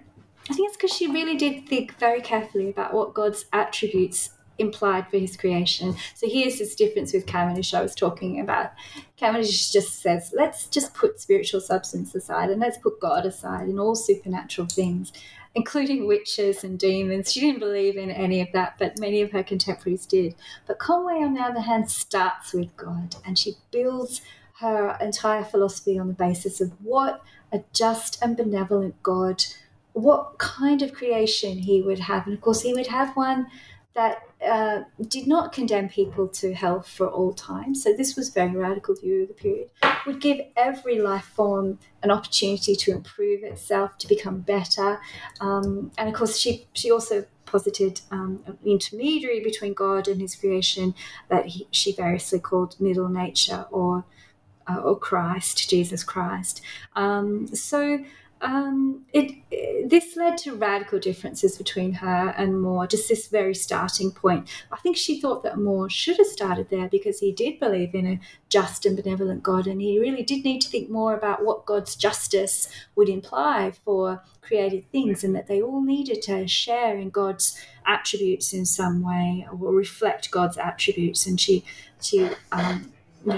i think it's because she really did think very carefully about what god's attributes implied for his creation. So here's this difference with Cavendish I was talking about. Cavendish just says, let's just put spiritual substance aside and let's put God aside in all supernatural things including witches and demons. She didn't believe in any of that, but many of her contemporaries did. But Conway, on the other hand, starts with God and she builds her entire philosophy on the basis of what a just and benevolent God, what kind of creation he would have. And of course, he would have one that uh, did not condemn people to hell for all time. So this was very radical view of the period. Would give every life form an opportunity to improve itself, to become better, um, and of course she she also posited um, an intermediary between God and His creation that he, she variously called middle nature or uh, or Christ, Jesus Christ. Um, so um, it, it, this led to radical differences between her and More. just this very starting point. I think she thought that More should have started there because he did believe in a just and benevolent God, and he really did need to think more about what God's justice would imply for created things, and that they all needed to share in God's attributes in some way or reflect God's attributes. And she she um,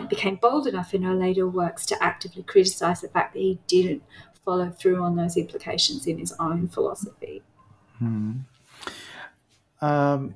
became bold enough in her later works to actively criticize the fact that he didn't follow through on those implications in his own philosophy.
Hmm. Um,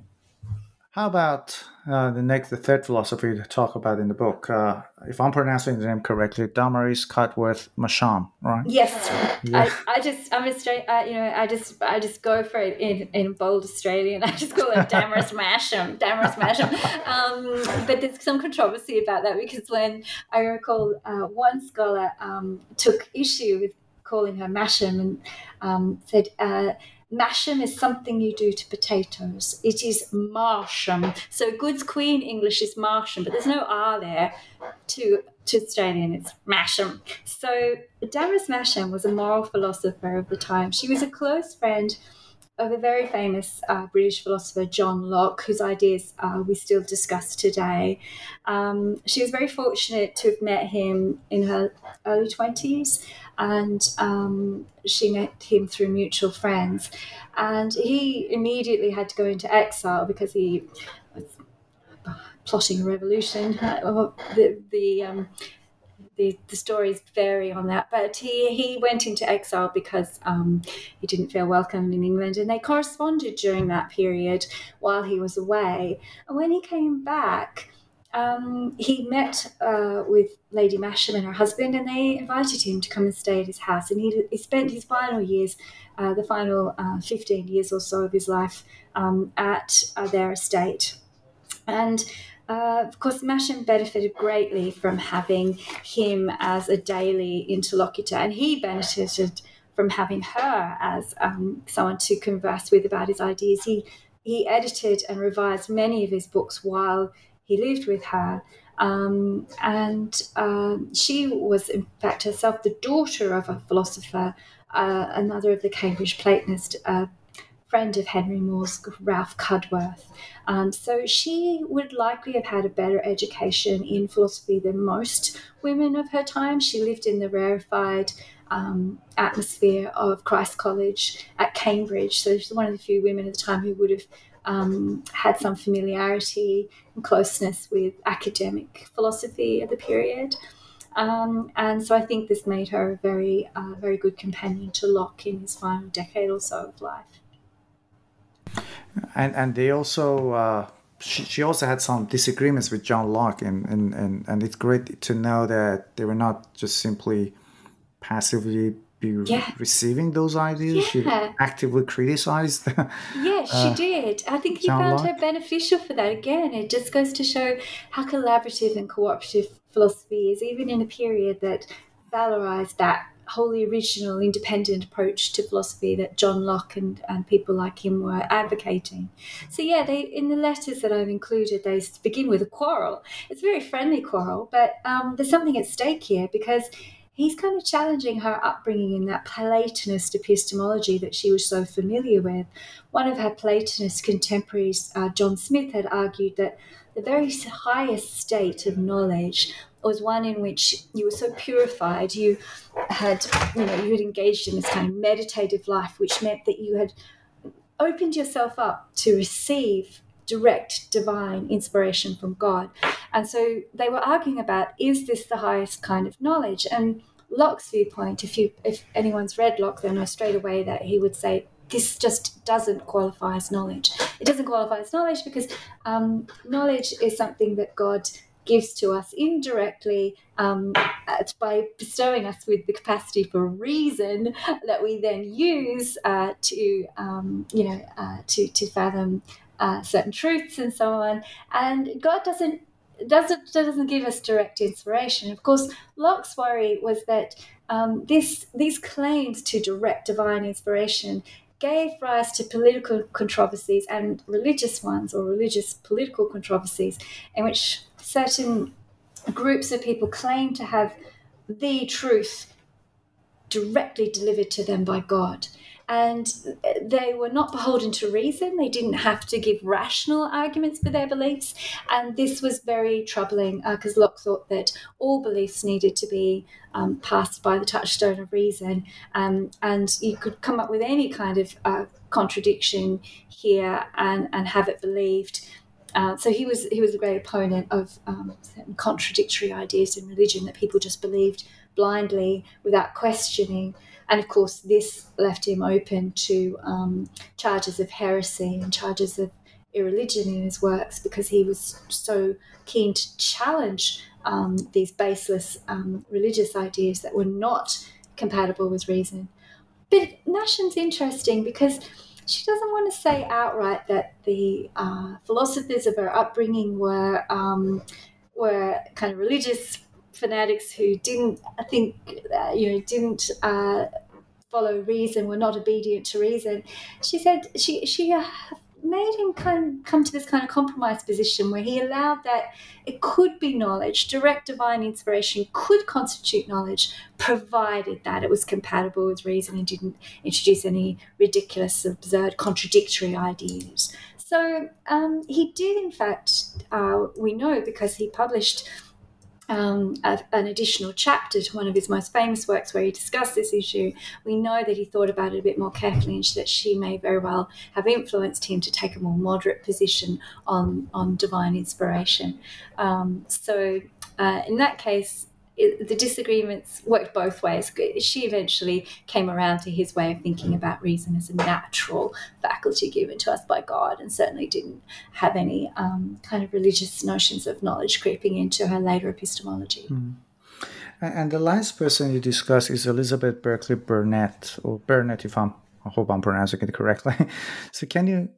how about uh, the next, the third philosophy to talk about in the book? Uh, if I'm pronouncing the name correctly, Damaris Cudworth Masham, right?
Yes, yeah. I, I, just, I'm Australian. Uh, you know, I just, I just go for it in, in bold Australian. I just call it Damaris Masham, Damaris Masham. Um, but there's some controversy about that because when I recall, uh, one scholar um, took issue with calling her Masham and um, said, uh, Masham is something you do to potatoes. It is Marsham. So Good's Queen English is Marsham, but there's no R there. To, to Australian, it's Masham. So Damaris Masham was a moral philosopher of the time. She was a close friend of a very famous uh, British philosopher, John Locke, whose ideas uh, we still discuss today. Um, she was very fortunate to have met him in her early 20s, and um, she met him through mutual friends. And he immediately had to go into exile because he was plotting a revolution. the, the um, the, the stories vary on that. But he, he went into exile because um, he didn't feel welcome in England, and they corresponded during that period while he was away. And when he came back, um, he met uh, with Lady Masham and her husband, and they invited him to come and stay at his house. And he, he spent his final years, uh, the final uh, 15 years or so of his life, um, at uh, their estate. And uh, of course, Masham benefited greatly from having him as a daily interlocutor, and he benefited from having her as um, someone to converse with about his ideas. He he edited and revised many of his books while he lived with her. Um, and um, she was, in fact, herself the daughter of a philosopher, uh, another of the Cambridge Platonists, uh, friend of Henry More's, Ralph Cudworth. Um, so she would likely have had a better education in philosophy than most women of her time. She lived in the rarefied um, atmosphere of Christ College at Cambridge. So she's one of the few women at the time who would have um, had some familiarity and closeness with academic philosophy at the period. Um, and so I think this made her a very, uh, very good companion to Locke in his final decade or so of life
and and they also uh, she, she also had some disagreements with John Locke, and, and and and it's great to know that they were not just simply passively be yeah. receiving those ideas. Yeah. She actively criticized.
yeah, she uh, did. I think he John found Locke. her beneficial for that. Again, it just goes to show how collaborative and cooperative philosophy is, even in a period that valorized that wholly original, independent approach to philosophy that John Locke and, and people like him were advocating. So yeah, they in the letters that I've included, they begin with a quarrel. It's a very friendly quarrel, but um, there's something at stake here because he's kind of challenging her upbringing in that Platonist epistemology that she was so familiar with. One of her Platonist contemporaries, uh, John Smith, had argued that the very highest state of knowledge was one in which you were so purified, you had, you know, you had engaged in this kind of meditative life, which meant that you had opened yourself up to receive direct divine inspiration from God. And so they were arguing about is this the highest kind of knowledge? And Locke's viewpoint, if you if anyone's read Locke, they'll know straight away that he would say this just doesn't qualify as knowledge. It doesn't qualify as knowledge because um, knowledge is something that God gives to us indirectly um, by bestowing us with the capacity for reason that we then use uh, to, um, you know, uh, to to fathom uh, certain truths and so on. And God doesn't doesn't doesn't give us direct inspiration. Of course, Locke's worry was that um, this these claims to direct divine inspiration gave rise to political controversies and religious ones or religious political controversies in which certain groups of people claim to have the truth directly delivered to them by God. And they were not beholden to reason. They didn't have to give rational arguments for their beliefs. And this was very troubling because uh, Locke thought that all beliefs needed to be um, passed by the touchstone of reason. Um, and you could come up with any kind of uh, contradiction here and, and have it believed. Uh, so he was he was a great opponent of um, contradictory ideas in religion that people just believed blindly without questioning. And of course, this left him open to um, charges of heresy and charges of irreligion in his works because he was so keen to challenge um, these baseless um, religious ideas that were not compatible with reason. But Masham's interesting because she doesn't want to say outright that the uh, philosophers of her upbringing were um, were kind of religious fanatics who didn't, I think, uh, you know, didn't uh, follow reason, were not obedient to reason. She said she she made him kind of come to this kind of compromise position where he allowed that it could be knowledge, direct divine inspiration could constitute knowledge, provided that it was compatible with reason and didn't introduce any ridiculous, absurd, contradictory ideas. So um, he did, in fact, uh, we know because he published um, a, an additional chapter to one of his most famous works where he discussed this issue, we know that he thought about it a bit more carefully and that she may very well have influenced him to take a more moderate position on, on divine inspiration. Um, so, uh, in that case, it, the disagreements worked both ways. She eventually came around to his way of thinking about reason as a natural faculty given to us by God, and certainly didn't have any um, kind of religious notions of knowledge creeping into her later epistemology.
Mm. And the last person you discuss is Elizabeth Berkeley Burnet, or Burnet, if I'm, I hope I'm pronouncing it correctly. so, can you,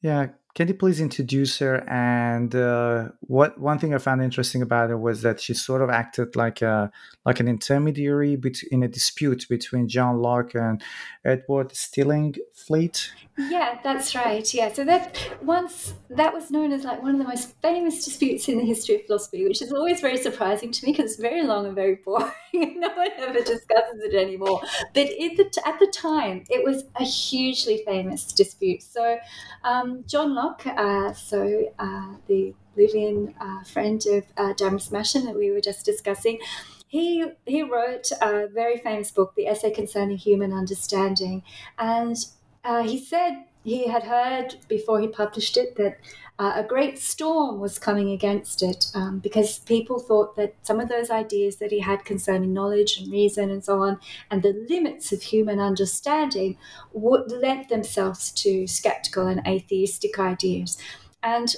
yeah, can you please introduce her? And uh, what one thing I found interesting about her was that she sort of acted like a like an intermediary in a dispute between John Locke and Edward Stillingfleet.
Yeah, that's right. Yeah, so that once that was known as like one of the most famous disputes in the history of philosophy, which is always very surprising to me because it's very long and very boring. no one ever discusses it anymore. But the, at the time, it was a hugely famous dispute. So um, John Locke, uh, so uh, the live-in uh, friend of uh, Masham that we were just discussing he he wrote a very famous book, The Essay Concerning Human Understanding, and uh, he said he had heard before he published it that uh, a great storm was coming against it um, because people thought that some of those ideas that he had concerning knowledge and reason and so on, and the limits of human understanding, would lend themselves to skeptical and atheistic ideas. And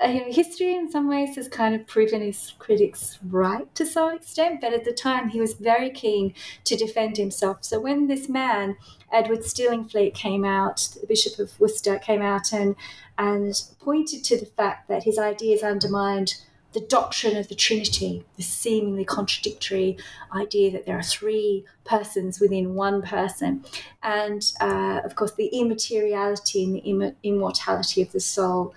uh, history in some ways has kind of proven his critics right to some extent, but at the time he was very keen to defend himself. So when this man, Edward Stillingfleet, came out, the Bishop of Worcester came out and and pointed to the fact that his ideas undermined the doctrine of the Trinity, the seemingly contradictory idea that there are three persons within one person, and uh, of course the immateriality and the Im- immortality of the soul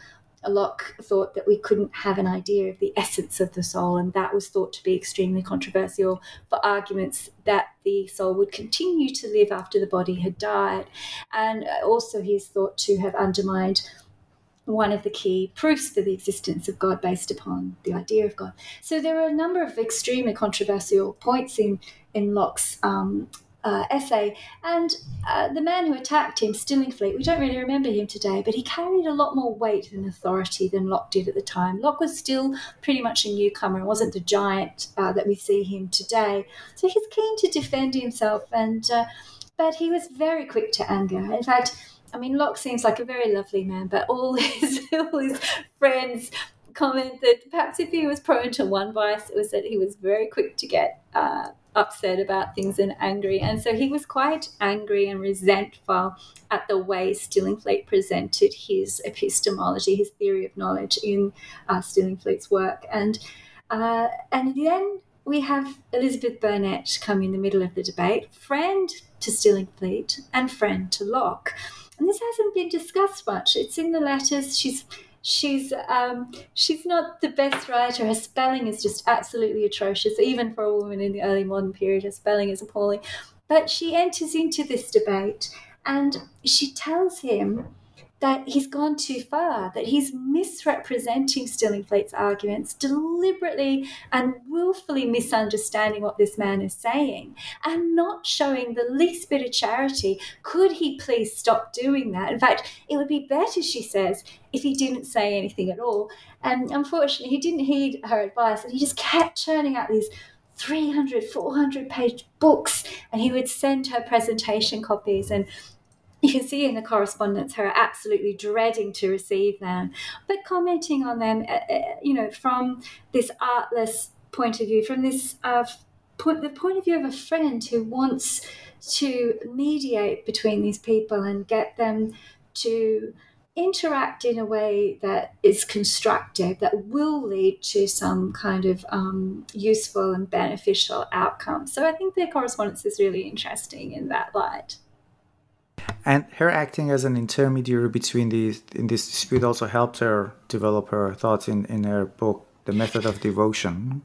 Locke thought that we couldn't have an idea of the essence of the soul, and that was thought to be extremely controversial for arguments that the soul would continue to live after the body had died. And also, he is thought to have undermined one of the key proofs for the existence of God based upon the idea of God. So there are a number of extremely controversial points in in Locke's um, uh, essay. And uh, the man who attacked him, Stillingfleet, we don't really remember him today, but he carried a lot more weight and authority than Locke did at the time. Locke was still pretty much a newcomer and wasn't the giant uh, that we see him today. So he's keen to defend himself, and uh, but he was very quick to anger. In fact, I mean, Locke seems like a very lovely man, but all his, all his friends comment that perhaps if he was prone to one vice, it was that he was very quick to get uh, upset about things and angry. And so he was quite angry and resentful at the way Stillingfleet presented his epistemology, his theory of knowledge in uh, Stillingfleet's work. And uh, and then we have Elizabeth Burnet come in the middle of the debate, friend to Stillingfleet and friend to Locke. And this hasn't been discussed much. It's in the letters. She's she's um, she's not the best writer. Her spelling is just absolutely atrocious, even for a woman in the early modern period. Her spelling is appalling. But she enters into this debate and she tells him that he's gone too far, that he's misrepresenting Stillingfleet's arguments, deliberately and willfully misunderstanding what this man is saying, and not showing the least bit of charity. Could he please stop doing that? In fact, it would be better, she says, if he didn't say anything at all. And unfortunately, he didn't heed her advice, and he just kept churning out these 300, 400 page books, and he would send her presentation copies and you can see in the correspondence her absolutely dreading to receive them, but commenting on them, uh, uh, you know, from this artless point of view, from this uh, point, the point of view of a friend who wants to mediate between these people and get them to interact in a way that is constructive, that will lead to some kind of um, useful and beneficial outcome. So I think their correspondence is really interesting in that light.
And her acting as an intermediary between these in this dispute also helped her develop her thoughts in, in her book, The Method of Devotion.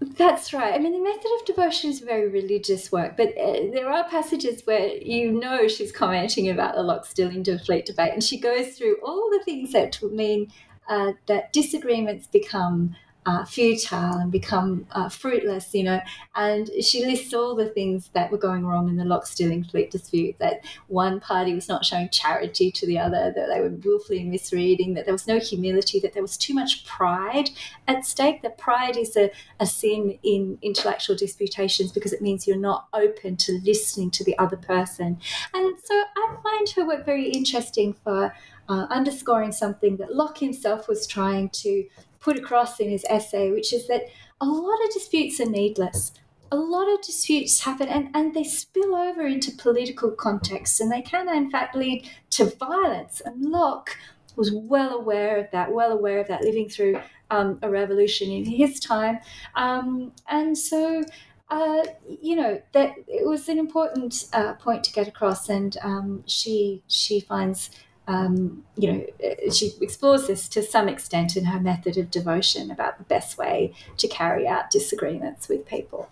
That's right. I mean, the method of devotion is very religious work, but uh, there are passages where you know she's commenting about the Locke, Stillingfleet debate, and she goes through all the things that mean uh, that disagreements become uh, futile and become uh, fruitless, you know. And she lists all the things that were going wrong in the Locke Stillingfleet dispute that one party was not showing charity to the other, that they were willfully misreading, that there was no humility, that there was too much pride at stake. That pride is a, a sin in intellectual disputations because it means you're not open to listening to the other person. And so I find her work very interesting for. Uh, underscoring something that Locke himself was trying to put across in his essay, which is that a lot of disputes are needless. A lot of disputes happen and, and they spill over into political contexts and they can, in fact, lead to violence. And Locke was well aware of that, well aware of that, living through um, a revolution in his time. Um, and so, uh, you know, that it was an important uh, point to get across. And um, she she finds um, you know, uh, she explores this to some extent in her method of devotion about the best way to carry out disagreements with people.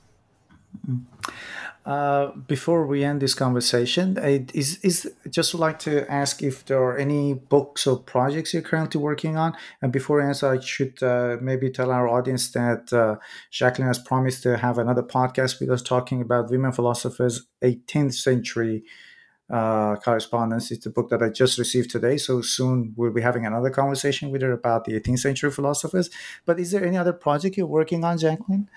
Mm-hmm. Uh, before we end this conversation, is is just like to ask if there are any books or projects you're currently working on. And before I answer, I should uh, maybe tell our audience that uh, Jacqueline has promised to have another podcast with us talking about women philosophers, 18th century uh, correspondence. It's a book that I just received today. So soon we'll be having another conversation with her about the 18th century philosophers. But is there any other project you're working on, Jacqueline?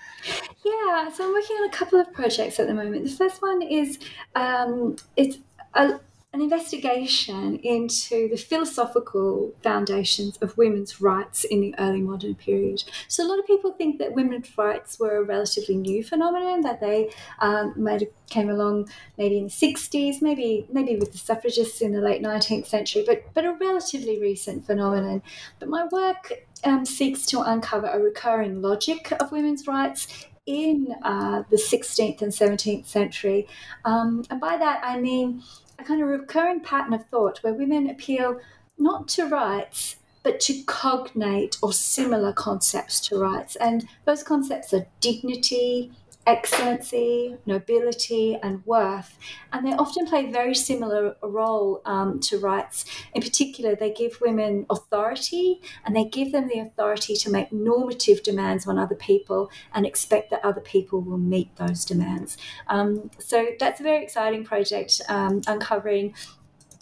Yeah, so I'm working on a couple of projects at the moment. The first one is um, it's a an investigation into the philosophical foundations of women's rights in the early modern period. So, a lot of people think that women's rights were a relatively new phenomenon, that they um, might have came along maybe in the 60s, maybe maybe with the suffragists in the late 19th century, but, but a relatively recent phenomenon. But my work um, seeks to uncover a recurring logic of women's rights in uh, the 16th and 17th century. Um, and by that, I mean a kind of recurring pattern of thought where women appeal not to rights but to cognate or similar concepts to rights. And those concepts are dignity, excellency, nobility, and worth. And they often play a very similar role um, to rights. In particular, they give women authority and they give them the authority to make normative demands on other people and expect that other people will meet those demands. Um, so that's a very exciting project um, uncovering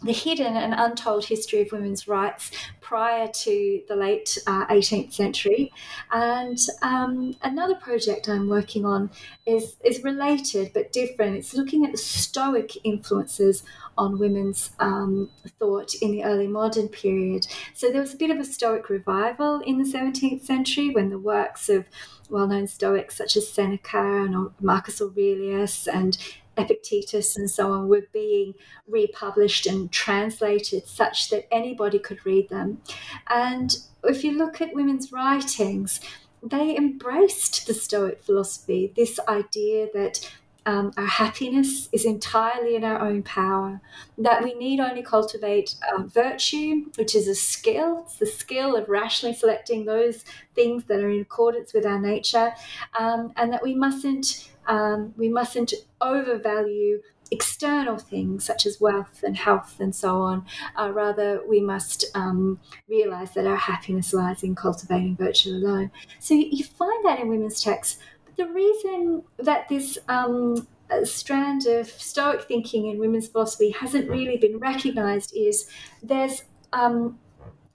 the hidden and untold history of women's rights prior to the late uh, 18th century. And um, another project I'm working on is, is related but different. It's looking at the Stoic influences on women's um, thought in the early modern period. So there was a bit of a Stoic revival in the 17th century when the works of well known Stoics such as Seneca and Marcus Aurelius and Epictetus and so on were being republished and translated such that anybody could read them. And if you look at women's writings, they embraced the Stoic philosophy, this idea that um, our happiness is entirely in our own power, that we need only cultivate uh, virtue, which is a skill. It's the skill of rationally selecting those things that are in accordance with our nature, um, and that we mustn't um, we mustn't overvalue external things such as wealth and health and so on. Uh, rather, we must um, realize that our happiness lies in cultivating virtue alone. So you find that in women's texts. But the reason that this um, strand of Stoic thinking in women's philosophy hasn't really been recognized is there's um,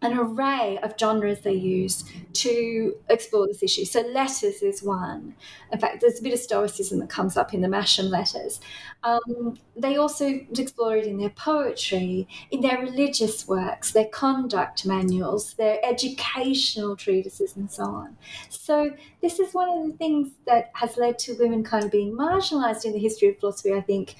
an array of genres they use to explore this issue. So, letters is one. In fact, there's a bit of Stoicism that comes up in the Masham letters. Um, they also explore it in their poetry, in their religious works, their conduct manuals, their educational treatises, and so on. So, this is one of the things that has led to women kind of being marginalized in the history of philosophy, I think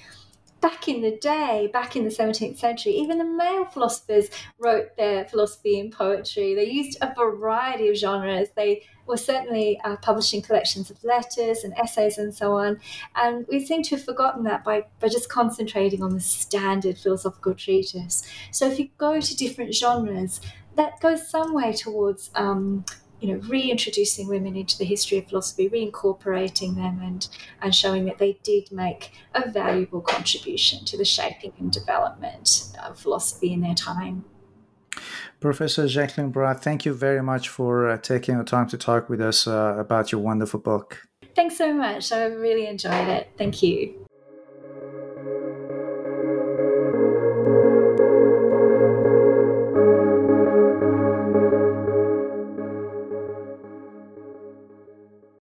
back in the day, back in the 17th century, even the male philosophers wrote their philosophy in poetry. They used a variety of genres. They were certainly uh, publishing collections of letters and essays and so on. And we seem to have forgotten that by, by just concentrating on the standard philosophical treatise. So if you go to different genres, that goes some way towards um, you know, reintroducing women into the history of philosophy, reincorporating them, and and showing that they did make a valuable contribution to the shaping and development of philosophy in their time.
Professor Jacqueline Broad, thank you very much for uh, taking the time to talk with us uh, about your wonderful book.
Thanks so much. I really enjoyed it. Thank you.